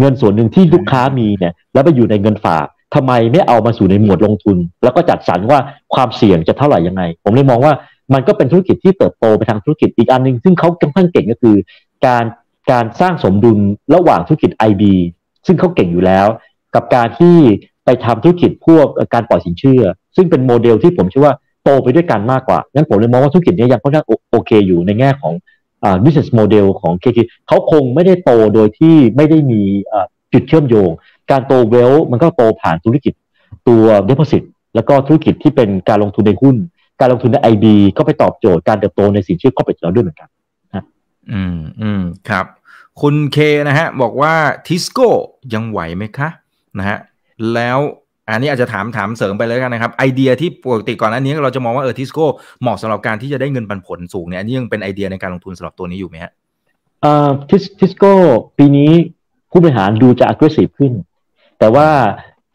เงินส่วนหนึ่งที่ลูกค้ามีเนี่ย แล้วไปอยู่ในเงินฝากทำไมไม่เอามาสู่ในหมวดลงทุน แล้วก็จัดสรรว่าความเสี่ยงจะเท่าไหร่ยังไง ผมเลยมองว่า มันก็เป็นธุรกิจที่เติบโตไปทางธุรกิจอีกอันหนึ่งซึ่งเขาค่อนข้างเก่งก็คือ การการสร้างสมดุลระหว่างธุรกิจ IB ซึ่งเขาเก่งอยู่แล้ว กับการที่ไปทำธุรกิจพวกการปล่อยสินเชื่อ ซึ่งเป็นโมเดลที่ผมเชื่อว่าโตไปด้วยกันมากกว่างั้นผมเลยมองว่าธุรกิจนี้ยังค่อนข้างโอเคอยู่ในแง่ของอ business model ของ KK เขาคงไม่ได้โตโดยที่ไม่ได้มีจุดเชื่อมโยง การโตเวลมันก็โตผ่านธุรกิจตัว deposit แล้วก็ธุรกิจที่เป็นการลงทุนในหุ้น การลงทุนในไอบีก็ไปตอบโจทย์การเติบโตในสินเชื่อคอร์เปอเรทเราด้วยเหมือนกันนะอืมอืมครับ คุณเคนะฮะ บอกว่าทิสโก้ยังไหวไหมคะนะฮะแล้วอันนี้อาจจะถามถามเสริมไปเลยกันนะครับไอเดียที่ปกติก่อนอันนี้เราจะมองว่าเออทิสโก้เหมาะสำหรับการที่จะได้เงินปันผลสูงเนี่ยอันนี้ยังเป็นไอเดียในการลงทุนสำหรับตัวนี้อยู่ไหมฮะเอ่อทิสทิสโก้ปีนี้ผู้บริหารดูจะ aggressive ขึ้น แต่ว่า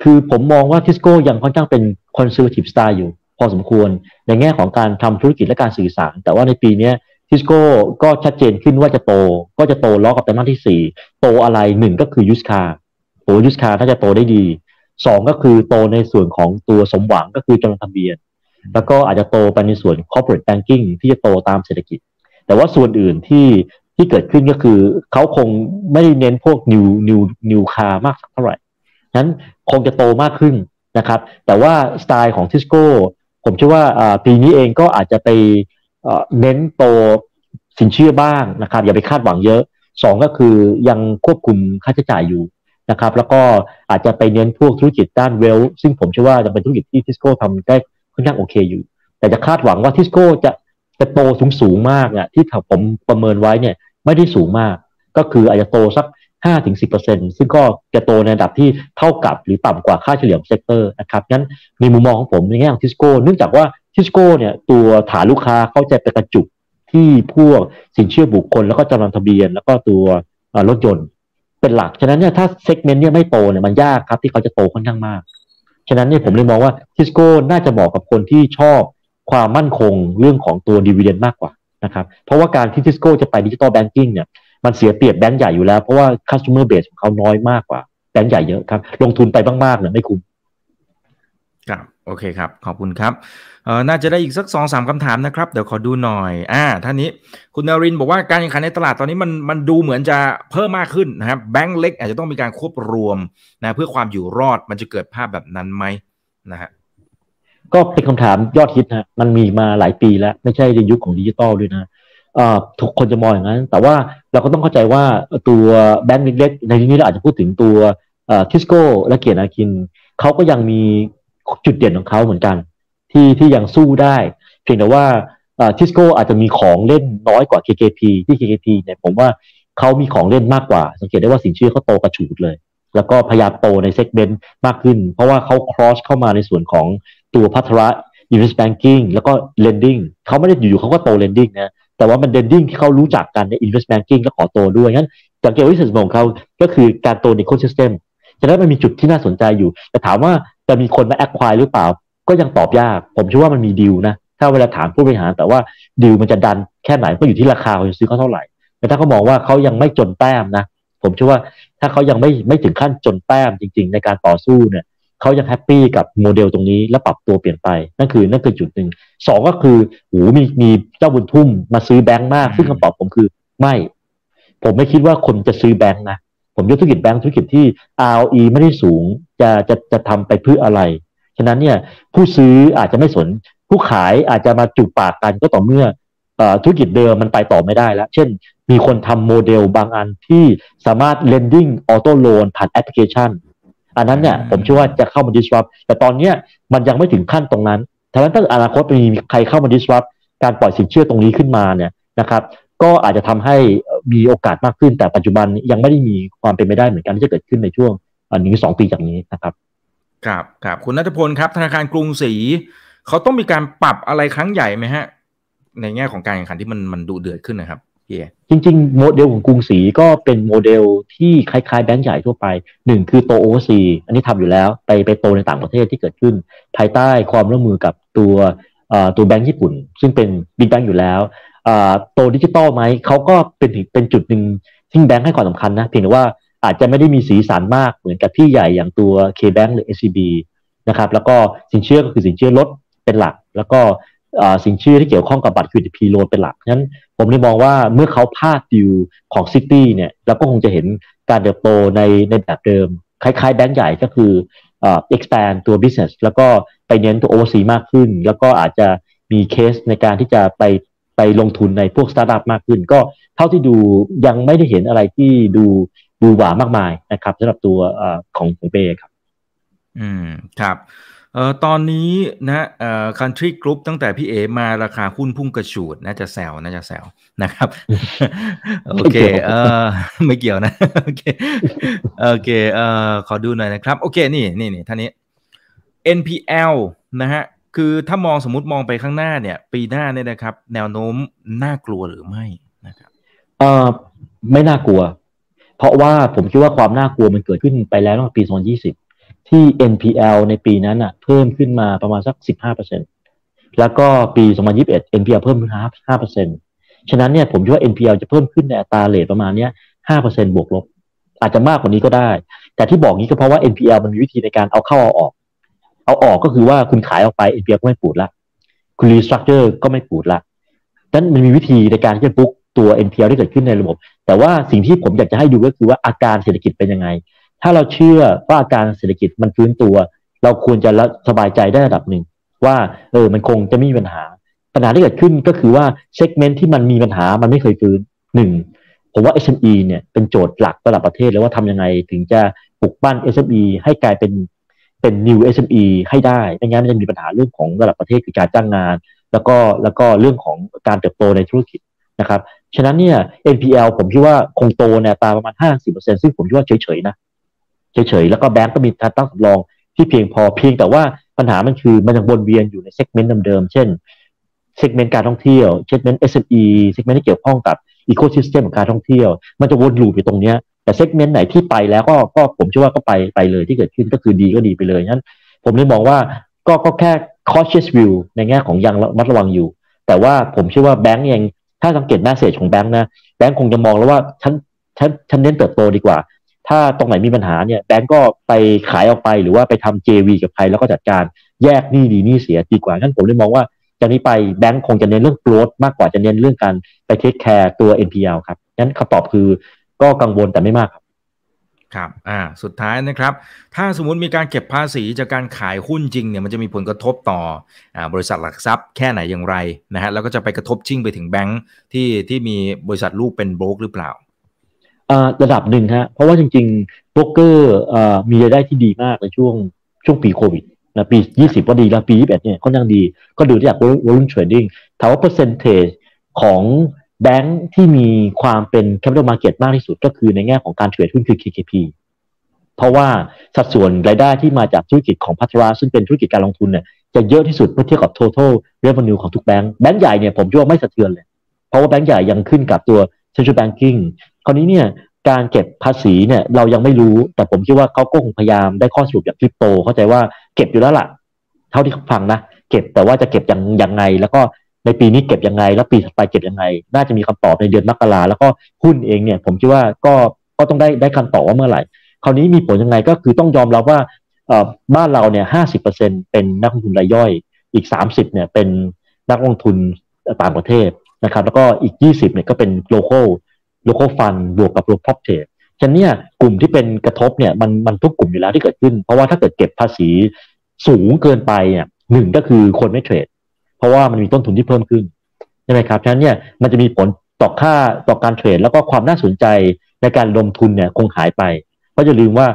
คือผมมองว่าทิสโก้ยังค่อนข้างเป็น conservative style อยู่ พอสมควรในแง่ของการทำธุรกิจและการสื่อสาร แต่ว่าในปีนี้ทิสโก้ก็ชัดเจนขึ้นว่าจะโต ก็จะโตล้อกับไตรมาสที่ 4 โตอะไรหนึ่งก็คือยูสคาโตยูสคาถ้าจะโตได้ดีสองก็คือโตในส่วนของตัวสมหวังก็คือจดทะเบียน แล้วก็อาจจะโตไปในส่วน corporate banking ที่จะโตตามเศรษฐกิจ แต่ว่าส่วนอื่นที่ที่เกิดขึ้นก็คือเขาคงไม่ได้เน้นพวก new new new car มากสักเท่าไหร่นั้นคงจะโตมากขึ้นนะครับ แต่ว่าสไตล์ของทิสโก้ ผมเชื่อว่าปีนี้เองก็อาจจะไปเน้นโตสินเชื่อบ้างนะครับ อย่าไปคาดหวังเยอะสองก็คือยังควบคุมค่าใช้จ่ายอยู่นะครับ แล้วก็อาจจะไปเน้นพวกธุรกิจด้านเวล ซึ่งผมเชื่อว่าจะเป็นธุรกิจที่ทิสโก้ทำได้ค่อนข้างโอเคอยู่ แต่จะคาดหวังว่าทิสโก้จะจะโตสูงสูงมากเนี่ยที่ผมประเมินไว้เนี่ยไม่ได้สูงมาก ก็คืออาจจะโตสัก 5-10%ซึ่งก็จะโตในระดับที่เท่ากับหรือต่ำกว่าค่าเฉลี่ยของ sector นะครับงั้นในมุมมองของผมในแง่ของทิสโก้เนื่องจากว่าทิสโก้เนี่ยตัวฐานลูกค้าเขาจะไปกระจุกที่พวกสินเชื่อบุคคล แล้วก็จำนำทะเบียน แล้วก็ตัวรถยนต์เป็นหลัก ฉะนั้นเนี่ยถ้า segment เนี่ยไม่โตเนี่ยมันยากครับที่เขาจะโตค่อนข้างมาก ฉะนั้นเนี่ยผมเลยมองว่าทิสโก้น่าจะเหมาะกับคนที่ชอบความมั่นคงเรื่องของตัว dividend มากกว่านะครับเพราะว่าการที่ทิสโก้จะไป digital banking เนี่ย มันเสียเปรียบแบงก์ใหญ่อยู่แล้ว เพราะว่า customer base ของเขาน้อยมากกว่าแบงก์ใหญ่เยอะครับ ลงทุนไปมากๆเนี่ยไม่คุ้มครับโอเคครับ ขอบคุณครับเอ่อน่าจะได้อีกสักสองสามคำถามนะครับ เดี๋ยวขอดูหน่อย อ่าท่านนี้คุณนารินบอกว่าการแข่งขันในตลาดตอนนี้มันมันดูเหมือนจะเพิ่มมากขึ้นนะครับแบงก์เล็กอาจจะต้องมีการควบรวมนะเพื่อความอยู่รอดมันจะเกิดภาพแบบนั้นไหมนะฮะก็เป็นคำถามยอดฮิตนะมันมีมาหลายปีแล้ว ไม่ใช่ในยุคของดิจิตอลด้วยนะ ทุกคนจะมองอย่างนั้น แต่ว่าเราก็ต้องเข้าใจว่าตัวแบงก์เล็กๆในที่นี้เราอาจจะพูดถึงตัวทิสโก้และเกียรติอาคินเขาก็ยังมีจุดเด่นของเขาเหมือนกัน ที่ที่ยังสู้ได้ เพียงแต่ว่าทิสโก้อาจจะมีของเล่นน้อยกว่า KKP ที่ KKP เนี่ยผมว่าเขามีของเล่นมากกว่า สังเกตได้ว่าสินเชื่อเขาโตกระฉูดเลย แล้วก็พยายามโตใน segment มากขึ้น เพราะว่าเขา cross เข้ามาในส่วนของตัวภัทร invest banking แล้วก็ lending เขาไม่ได้อยู่ๆเขาก็โต lending นะ แต่ว่ามัน lending ที่เขารู้จักกันใน invest banking และขอโตด้วยงั้นจากเกลวิสัยของเขาก็คือการโตใน ecosystem ฉะนั้นมันมีจุดที่น่าสนใจอยู่ แต่ถามว่าจะมีคนมา acquire หรือเปล่า ก็ยังตอบยาก ผมเชื่อว่ามันมีดีลนะ ถ้าเวลาถามผู้บริหาร แต่ว่าดีลมันจะ done แค่ไหนก็อยู่ที่ราคาเขาจะซื้อเขาเท่าไหร่ แต่ถ้าเขามองว่าเขายังไม่จนแต้มนะ ผมเชื่อว่าถ้าเขายังไม่ไม่ถึงขั้นจนแต้มจริง ๆ ในการต่อสู้เนี่ย เขายัง happy กับโมเดลตรงนี้แล้วปรับตัวเปลี่ยนไป นั่นคือนั่นคือจุดหนึ่งสองก็คือโอ้มีมีเจ้าบุญทุ่มมาซื้อแบงค์มาก ซึ่งคำตอบผมคือไม่ ผมไม่คิดว่าคนจะซื้อแบงค์นะผมยกธุรกิจแบงค์ธุรกิจที่ ROE ไม่ได้สูงจะจะจะทำไปเพื่ออะไร ฉะนั้นเนี่ยผู้ซื้ออาจจะไม่สน ผู้ขายอาจจะมาจุกปากกันก็ต่อเมื่อธุรกิจเดิมมันไปต่อไม่ได้แล้ว เช่น มีคนทำโมเดลบางอันที่สามารถ lending auto loan ผ่านแอปพลิเคชัน อันนั้นเนี่ยผมเชื่อว่าจะเข้ามา disrupt แต่ตอนเนี้ยมันยังไม่ถึงขั้นตรงนั้นถ้าถ้าอนาคตมีใครเข้ามา disrupt การปล่อยสินเชื่อตรงนี้ขึ้นมาเนี่ยนะครับ ก็อาจจะทำให้มีโอกาสมากขึ้น แต่ปัจจุบันยังไม่ได้มีความเป็นไปได้เหมือนกันที่จะเกิดขึ้นในช่วงหนึ่งสองปีจากนี้นะครับ ครับครับคุณนัทพลครับธนาคารกรุงศรีเขาต้องมีการปรับอะไรครั้งใหญ่ไหมฮะ ในแง่ของการแข่งขันที่มันมันดูเดือดขึ้นนะครับ จริง ๆ โมเดลของกรุงศรีก็เป็นโมเดลที่คล้ายๆแบงก์ใหญ่ทั่วไปหนึ่งคือโตโอซีอันนี้ทำอยู่แล้วไปไปโตในต่างประเทศที่เกิดขึ้น ภายใต้ความร่วมมือกับตัวตัวแบงก์ญี่ปุ่น ซึ่งเป็น big bank อยู่แล้วโตดิจิตอลไหมเขาก็เป็นเป็นจุดหนึ่งที่แบงก์ให้ความสำคัญนะเพียงแต่ว่าอาจจะไม่ได้มีสีสันมากเหมือนกับที่ใหญ่อย่างตัว K-Bank หรือ SCB นะครับแล้วก็สินเชื่อก็คือสินเชื่อรถเป็นหลัก แล้วก็สินเชื่อที่เกี่ยวข้องกับบัตรเครดิต P-Loan เป็นหลักนั้น ผมเลยมองว่าเมื่อเขาพลาดดีลของ Citi เนี่ยเราก็คงจะเห็นการเติบโตในในแบบเดิม คล้ายๆแบงก์ใหญ่ก็คือเอ่อ expand ตัว business แล้วก็ไปเน้นตัว OC มากขึ้น แล้วก็อาจจะมีเคสในการที่จะไปไปลงทุนในพวกสตาร์ทอัพมากขึ้น ก็เท่าที่ดูยังไม่ได้เห็นอะไรที่ดูดูหวามากมายนะครับสำหรับตัวอของของเปครับ อืมครับ เอ่อตอนนี้นะเอ่อ country group ตั้งแต่พี่เอมาราคาหุ้นพุ่งกระฉูดน่าจะแซวน่าจะแซวนะครับ โอเคเอ่อไม่เกี่ยวนะ โอเคโอเคเอ่อขอดูหน่อยนะครับ โอเคนี่นี่นี่ท่านี้ NPL นะฮะคือถ้ามองสมมติมองไปข้างหน้าเนี่ย ปีหน้าเนี่ยนะครับ แนวโน้มน่ากลัวหรือไม่นะครับเอ่อไม่น่ากลัว เพราะว่าผมคิดว่าความน่ากลัวมันเกิดขึ้นไปแล้วตั้งแต่ปี 2020 ที่ NPL ในปีนั้นอะ เพิ่มขึ้นมาประมาณสัก 15%แล้วก็ปี 2021 NPL เพิ่มขึ้น5%ฉะนั้นเนี่ยผมคิดว่า NPL จะเพิ่มขึ้นในอัตราเลทประมาณเนี้ย5%บวกลบ อาจจะมากกว่านี้ก็ได้ แต่ที่บอกนี้ก็เพราะว่า NPL มันมีวิธีในการเอาเข้าเอาออก เอาออกก็คือว่าคุณขายออกไป NPL ก็ไม่ปูดละคุณรีสตรัคเจอร์ก็ไม่ปูดละนั้นมันมีวิธีในการที่จะปุ๊กตัว NPL ที่เกิดขึ้นในระบบ แต่ว่าสิ่งที่ผมอยากจะให้ดูก็คือว่าอาการเศรษฐกิจเป็นยังไง ถ้าเราเชื่อว่าการเศรษฐกิจมันฟื้นตัว เราควรจะสบายใจได้ระดับหนึ่ง ว่าเออมันคงจะไม่มีปัญหา ปัญหาที่เกิดขึ้นก็คือว่าเซกเมนต์ที่มันมีปัญหามันไม่เคยฟื้นหนึ่งผมว่า SME เนี่ยเป็นโจทย์หลักระดับประเทศเลยว่าทำยังไงถึงจะปลุกปั้น SME ให้กลายเป็นเป็น new SME ให้ได้ไม่งั้นมันจะมีปัญหาเรื่องของระดับประเทศคือการจ้างงาน แล้วก็แล้วก็เรื่องของการเติบโตในธุรกิจนะครับ ฉะนั้นเนี่ย NPL ผมคิดว่าคงโตเนี่ยตาประมาณ 50%ซึ่งผมคิดว่าเฉยๆนะ เฉยๆ แล้วก็แบงก์ก็มีการตั้งสำรองที่เพียงพอเพียงแต่ว่าปัญหามันคือมันยังวนเวียนอยู่ใน segment เดิมๆ เช่นเซกเมนต์การท่องเที่ยวเซกเมนต์ SME เซกเมนต์ที่เกี่ยวข้องกับ ecosystem ของการท่องเที่ยว มันจะวน loop อยู่ตรงเนี้ยแต่เซกเมนต์ไหนที่ไปแล้วก็ก็ผมเชื่อว่าก็ไปไปเลยที่เกิดขึ้นก็คือดีก็ดีไปเลยนั้น ผมเลยมองว่าก็ก็แค่ cautious view ในแง่ของยังมัดระวังอยู่ แต่ว่าผมเชื่อว่าแบงก์ยังถ้าสังเกตแมสเซจของแบงก์นะแบงก์คงจะมองแล้วว่าฉันฉันฉันเน้นเติบโตดีกว่า ถ้าตรงไหนมีปัญหาเนี่ยแบงก์ก็ไปขายออกไปหรือว่าไปทำ JV กับใครแล้วก็จัดการแยกหนี้ดีหนี้เสียดีกว่างั้นผมเลยมองว่าจากนี้ไปแบงก์คงจะเน้นเรื่องโกรดมากกว่าจะเน้นเรื่องการไป take care ตัว NPL ครับงั้นคำตอบคือก็กังวลแต่ไม่มากครับครับ อ่า สุดท้ายนะครับ ถ้าสมมติมีการเก็บภาษีจากการขายหุ้นจริงเนี่ย มันจะมีผลกระทบต่อ อ่า บริษัทหลักทรัพย์แค่ไหนอย่างไรนะฮะ แล้วก็จะไปกระทบชิ่งไปถึงแบงค์ที่ที่มีบริษัทลูกเป็นโบรกหรือเปล่า ระดับหนึ่งฮะเพราะว่าจริงๆโบรกเกอร์มีรายได้ที่ดีมากในช่วงช่วงปีโควิดนะปี20ก็ดีแล้วปี 21เนี่ยก็ยังดี ก็ดูจาก volume trading ถามว่า percentage ของแบงค์ที่มีความเป็น capital market มากที่สุดก็คือในแง่ของการเทรดหุ้นคือ KKP เพราะว่าสัดส่วนรายได้ที่มาจากธุรกิจของพัทราซึ่งเป็นธุรกิจการลงทุนเนี่ยจะเยอะที่สุดเมื่อเทียบกับ total revenue ของทุกแบงค์แบงค์ใหญ่เนี่ยผมคิดว่าไม่สะเทือนเลย เพราะว่าแบงค์ใหญ่ยังขึ้นกับตัว central banking คราวนี้เนี่ยการเก็บภาษีเนี่ยเรายังไม่รู้ แต่ผมคิดว่าเขาก็คงพยายามได้ข้อสรุปจากคริปโต เข้าใจว่าเก็บอยู่แล้วล่ะ เท่าที่ฟังนะ เก็บแต่ว่าจะเก็บยังยังไง แล้วก็ในปีนี้เก็บยังไง แล้วปีถัดไปเก็บยังไง น่าจะมีคำตอบในเดือนมกราแล้วก็หุ้นเองเนี่ย ผมคิดว่าก็ก็ต้องได้ได้คำตอบว่าเมื่อไหร่ คราวนี้มีผลยังไงก็คือต้องยอมรับว่าบ้านเราเนี่ยห้าสิบเปอร์เซ็นเป็นนักลงทุนรายย่อย อีกสามสิบเนี่ยเป็นนักลงทุนต่างประเทศนะครับ แล้วก็อีกยี่สิบเนี่ยก็เป็น local local fund บวกกับ local tradeฉะนั้นเนี่ยกลุ่มที่เป็นกระทบเนี่ยมันมันทุกกลุ่มอยู่แล้วที่เกิดขึ้น เพราะว่าถ้าเกิดเก็บภาษีสูงเกินไปเนี่ยหนึ่งก็คือคนไม่เทรด เพราะว่ามันมีต้นทุนที่เพิ่มขึ้นใช่ไหมครับฉะนั้นเนี่ยมันจะมีผลต่อค่าต่อการเทรด แล้วก็ความน่าสนใจในการลงทุนเนี่ยคงหายไป เพราะจะลืมว่า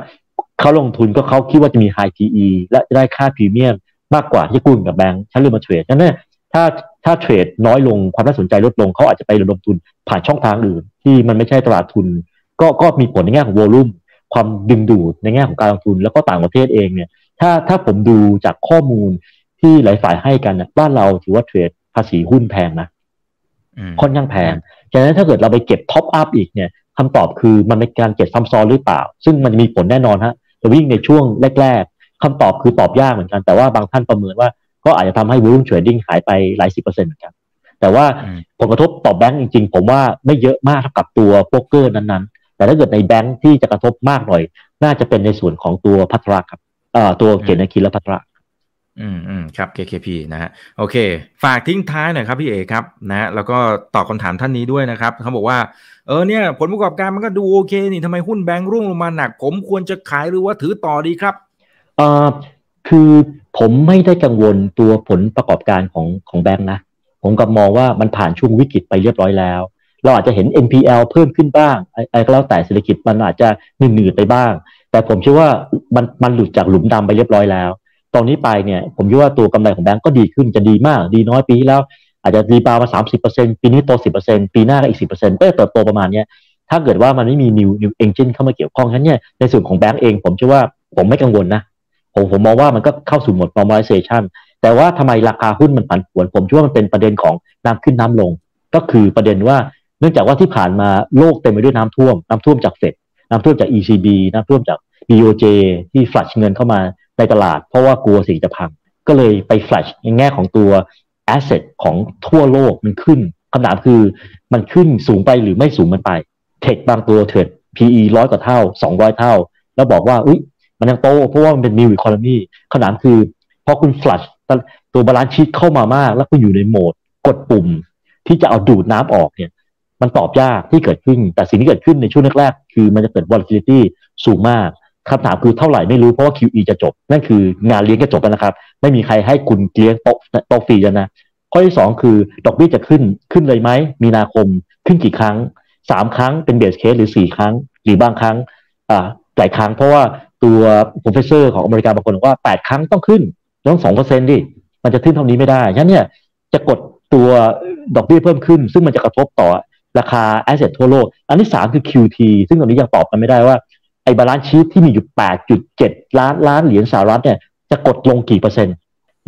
เขาลงทุนก็เขาคิดว่าจะมี high PE และได้ค่าพรีเมียมมากกว่าที่กู้กับแบงค์ฉันเลยมาเทรดฉะนั้นถ้าถ้าเทรดน้อยลงความน่าสนใจลดลงเขาอาจจะไปลงทุนผ่านช่องทางอื่น ที่มันไม่ใช่ตลาดทุน ก็ก็มีผลในแง่ของ volume ความดึงดูดในแง่ของการลงทุนแล้วก็ต่างประเทศเองเนี่ย ถ้าถ้าผมดูจากข้อมูลที่หลายฝ่ายให้กันนะบ้านเราถือว่า trade ภาษีหุ้นแพงนะค่อนข้างแพงฉะนั้นถ้าเกิดเราไปเก็บ top up อีกเนี่ยคำตอบคือมันเป็นการเก็บซ้ำซ้อนหรือเปล่า ซึ่งมันมีผลแน่นอนฮะจะวิ่งในช่วงแรก ๆคำตอบคือตอบยากเหมือนกัน แต่ว่าบางท่านประเมินว่าก็อาจจะทำให้ volume trading หายไปหลายสิบเปอร์เซ็นต์เหมือนกัน แต่ว่าผลกระทบต่อแบงก์จริงๆ ผมว่าไม่เยอะมากเท่ากับตัวโป๊กเกอร์นั้นๆ แต่ถ้าเกิดในแบงก์ที่จะกระทบมากหน่อย น่าจะเป็นในส่วนของตัวพัทรครับตัวเกียรติคินและพัทรอืมอืมครับ KKP นะฮะโอเค ฝากทิ้งท้ายหน่อยครับพี่เอครับนะแล้วก็ตอบคำถามท่านนี้ด้วยนะครับเขาบอกว่าเออเนี่ยผลประกอบการมันก็ดูโอเค นี่ทำไมหุ้นแบงค์ร่วงลงมาหนัก ผมควรจะขายหรือว่าถือต่อดีครับเอ่อคือผมไม่ได้กังวลตัวผลประกอบการของของแบงค์นะ ผมกับมองว่ามันผ่านช่วงวิกฤตไปเรียบร้อยแล้ว เราอาจจะเห็น NPL เพิ่มขึ้นบ้างอะไรก็แล้วแต่เศรษฐกิจมันอาจจะหนืดๆไปบ้าง แต่ผมเชื่อว่ามันมันหลุดจากหลุมดำไปเรียบร้อยแล้ว ตอนนี้ไปเนี่ยผมคิดว่าตัวกำไรของแบงก์ก็ดีขึ้นจะดีมาก ดีน้อยปีที่แล้ว อาจจะรีบาวมาสามสิบเปอร์เซ็นปีนี้โตสิบเปอร์เซ็นปีหน้าก็อีกสิบเปอร์เซ็นก็จะเติบโตประมาณเนี้ยถ้าเกิดว่ามันไม่มี new new engine เข้ามาเกี่ยวข้องฉะนั้นเนี่ยในส่วนของแบงก์เอง ผมเชื่อว่าผมไม่กังวลนะผมผมมองว่ามันก็เข้าสู่หมด normalization แต่ว่าทำไมราคาหุ้นมันผันผวน ผมเชื่อว่ามันเป็นประเด็นของน้ำขึ้นน้ำลง ก็คือประเด็นว่าเนื่องจากว่าที่ผ่านมาโลกเต็มไปด้วยน้ำท่วม น้ำท่วมจากเฟดน้ำท่วมจาก ECB น้ำท่วมจาก BOJ ที่ฟลัชเงินเข้ามาในตลาด เพราะว่ากลัวสิ่งจะพัง ก็เลยไปฟลชในแง่ของตัวแอสเซทของทั่วโลกมันขึ้นคำถามคือมันขึ้นสูงไปหรือไม่สูงมันไป tech บางตัว trade PE ร้อยกว่าเท่าสองร้อยเท่า แล้วบอกว่า อุ้ยมันยังโตเพราะว่ามันเป็น new economy คำถามคือพอคุณ flush ตัว balance sheet เข้ามามาก แล้วก็อยู่ในโหมดกดปุ่ม ที่จะเอาดูดน้ำออกเนี่ย มันตอบยากที่เกิดขึ้น แต่สิ่งที่เกิดขึ้นในช่วงแรกๆคือมันจะเกิด volatility สูงมากคำถามคือเท่าไหร่ไม่รู้เพราะว่า QE จะจบ นั่นคืองานเลี้ยงก็จบแล้วนะครับ ไม่มีใครให้คุณเลี้ยงโต๊ะโต๊ะฟรีแล้วนะ ข้อที่สองคือดอกเบี้ยจะขึ้นขึ้นเลยไหม มีนาคมขึ้นกี่ครั้งสามครั้งเป็น base case หรือสี่ครั้ง หรือบางครั้งอ่าหลายครั้งเพราะว่าตัว professor ของอเมริกาบางคนบอกว่าแปดครั้งต้องขึ้น ต้องสองเปอร์เซ็นต์ดิ มันจะขึ้นเท่านี้ไม่ได้ฉะนั้นเนี่ยจะกดตัวดอกเบี้ยเพิ่มขึ้น ซึ่งมันจะกระทบต่อราคา asset ทั่วโลก อันที่สามคือ QT ซึ่งตอนนี้ยังตอบกันไม่ได้ว่า ไอ้ balance sheet ที่มีอยู่ 8.7 ล้านล้านเหรียญสหรัฐเนี่ยจะกดลงกี่เปอร์เซ็นต์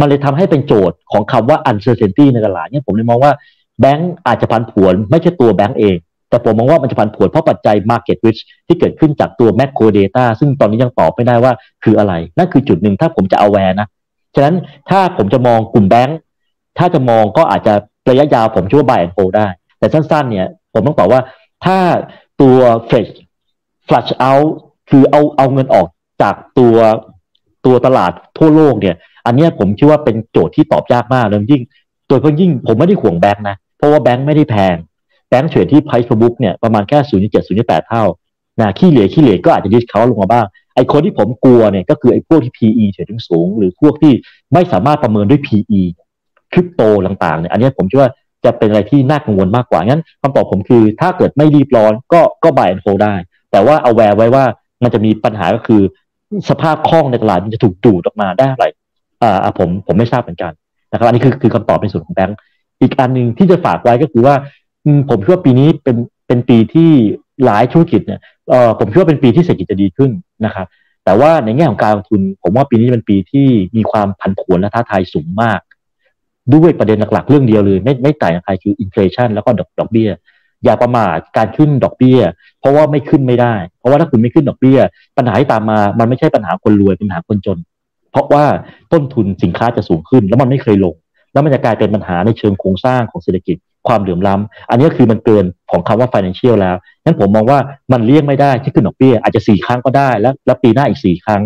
มันเลยทำให้เป็นโจทย์ของคำว่า uncertainty ในตลาดเนี่ยผมเลยมองว่าแบงก์อาจจะพันผวนไม่ใช่ตัวแบงก์เอง แต่ผมมองว่ามันจะพันผวนเพราะปัจจัย market risk ที่เกิดขึ้นจากตัว macro data ซึ่งตอนนี้ยังตอบไม่ได้ว่าคืออะไร นั่นคือจุดหนึ่งถ้าผมจะ aware นะ ฉะนั้นถ้าผมจะมองกลุ่มแบงก์ถ้าจะมองก็อาจจะระยะยาวผมคิดว่า buy and hold ได้ แต่สั้นๆ เนี่ย ผมต้องตอบว่าถ้าตัว flash flush out คือเอาเอาเงินออกจากตัวตัวตลาดทั่วโลกเนี่ย อันนี้ผมคิดว่าเป็นโจทย์ที่ตอบยากมากเลยยิ่งโดยเฉพาะยิ่งผมไม่ได้ห่วงแบงค์นะ เพราะว่าแบงค์ไม่ได้แพง แบงค์เฉลี่ยที่ price per book เนี่ยประมาณแค่ 0.7 0.8 เท่านะขี้เหร่ขี้เหร่ก็อาจจะดิสเขาลงมาบ้าง ไอ้คนที่ผมกลัวเนี่ยก็คือไอ้พวกที่ PE เฉลี่ยสูง หรือพวกที่ไม่สามารถประเมินด้วย PE คริปโตต่างๆเนี่ยอันนี้ผมคิดว่าจะเป็นอะไรที่น่ากังวลมากกว่า งั้นคำตอบผมคือถ้าเกิดไม่รีบร้อนก็ก็ buy and hold ได้ แต่ว่า aware ไว้ว่ามันจะมีปัญหาก็คือ สภาพคล่องในตลาดมันจะถูกดูดออกมาได้อะไรอ่าผมผมไม่ทราบเหมือนกันนะครับอันนี้คือคือคำตอบในส่วนของแบงก์อีกอันหนึ่งที่จะฝากไว้ก็คือว่าผมคิดว่าปีนี้เป็นเป็นปีที่ หลายธุรกิจเนี่ยเออผมคิดว่าเป็นปีที่เศรษฐกิจจะดีขึ้นนะครับ แต่ว่าในแง่ของการลงทุน ผมว่าปีนี้เป็นปีที่มีความผันผวนและท้าทายสูงมาก ด้วยประเด็นหลักๆเรื่องเดียวเลย ไม่ไม่ต่างใครคือ inflation แล้วก็ดอกดอกเบี้ยอย่าประมาทการขึ้นดอกเบี้ย เพราะว่าไม่ขึ้นไม่ได้ เพราะว่าถ้าคุณไม่ขึ้นดอกเบี้ย ปัญหาที่ตามมา มันไม่ใช่ปัญหาคนรวยเป็นปัญหาคนจน เพราะว่าต้นทุนสินค้าจะสูงขึ้น แล้วมันไม่เคยลง แล้วมันจะกลายเป็นปัญหาในเชิงโครงสร้างของเศรษฐกิจ ความเหลื่อมล้ำอันนี้คือมันเกินของคำว่า financial แล้วนั้นผมมองว่ามันเลี่ยงไม่ได้ที่ขึ้นดอกเบี้ยอาจจะสี่ครั้งก็ได้ แล้วแล้วปีหน้าอีกสี่ครั้ง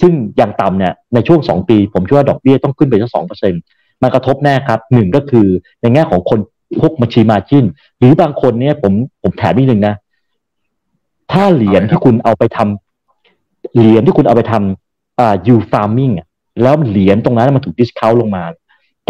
ซึ่งอย่างต่ำเนี่ยในช่วงสองปี ผมคิดว่าดอกเบี้ยต้องขึ้นไปสักสองเปอร์เซ็นต์มันกระทบแน่ครับหนึ่งก็คือในแง่ของคนพวกมาชีมาจินหรือบางคนเนี่ยผมผมแถมนิดนึงนะ ถ้าเหรียญที่คุณเอาไปทำเหรียญที่คุณเอาไปทำอ่ายูฟาร์มิงแล้วเหรียญตรงนั้นมันถูกดิสคาวลงมา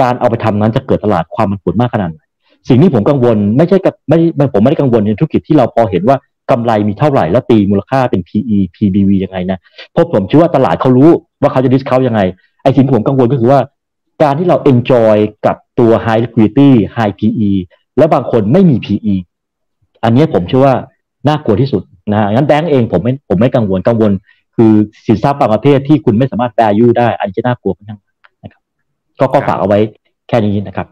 การเอาไปทำนั้นจะเกิดตลาดความมันผลมากขนาดไหน สิ่งที่ผมกังวลไม่ใช่กับไม่ผมไม่ได้กังวลในธุรกิจที่เราพอเห็นว่ากำไรมีเท่าไหร่แล้วตีมูลค่าเป็น PE PBV ยังไงนะเพราะผมเชื่อว่าตลาดเขารู้ว่าเขาจะดิสคาวยังไงไอ้สิ่งที่ผมกังวลก็คือว่า การที่เรา enjoy กับตัว high liquidity high PE แล้วบางคนไม่มี PE อันนี้ผมเชื่อว่าน่ากลัวที่สุดนะฮะงั้นแบงก์เองผมไม่ผมไม่กังวลกังวล คือสินทรัพย์บางประเภทที่คุณไม่สามารถ value ได้ อันนี้จะน่ากลัวค่อนข้างนะครับก็ก็ฝากเอาไว้แค่นี้นะครับ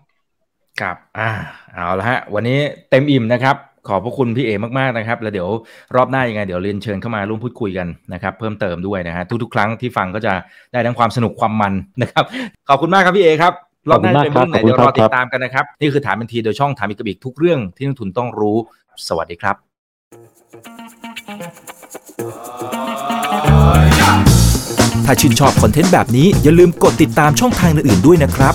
ครับ อ่า เอาละฮะ วันนี้เต็มอิ่มนะครับ ขอบพระคุณพี่เอมากๆนะครับ แล้วเดี๋ยวรอบหน้ายังไง เดี๋ยวเรียนเชิญเข้ามาร่วมพูดคุยกันนะครับ เพิ่มเติมด้วยนะฮะ ทุกๆ ครั้งที่ฟังก็จะได้ทั้งความสนุกความมันนะครับ ขอบคุณมาก ครับพี่เอครับ รอบหน้าจะเป็นเรื่องไหนเดี๋ยวรอติดตามกันนะครับ นี่คือถามบันทีโดยช่องถามอีกกับอีกทุกเรื่องที่นักทุนต้องรู้ สวัสดีครับ ถ้าชื่นชอบคอนเทนต์แบบนี้อย่าลืมกดติดตามช่องทางอื่นๆด้วยนะครับ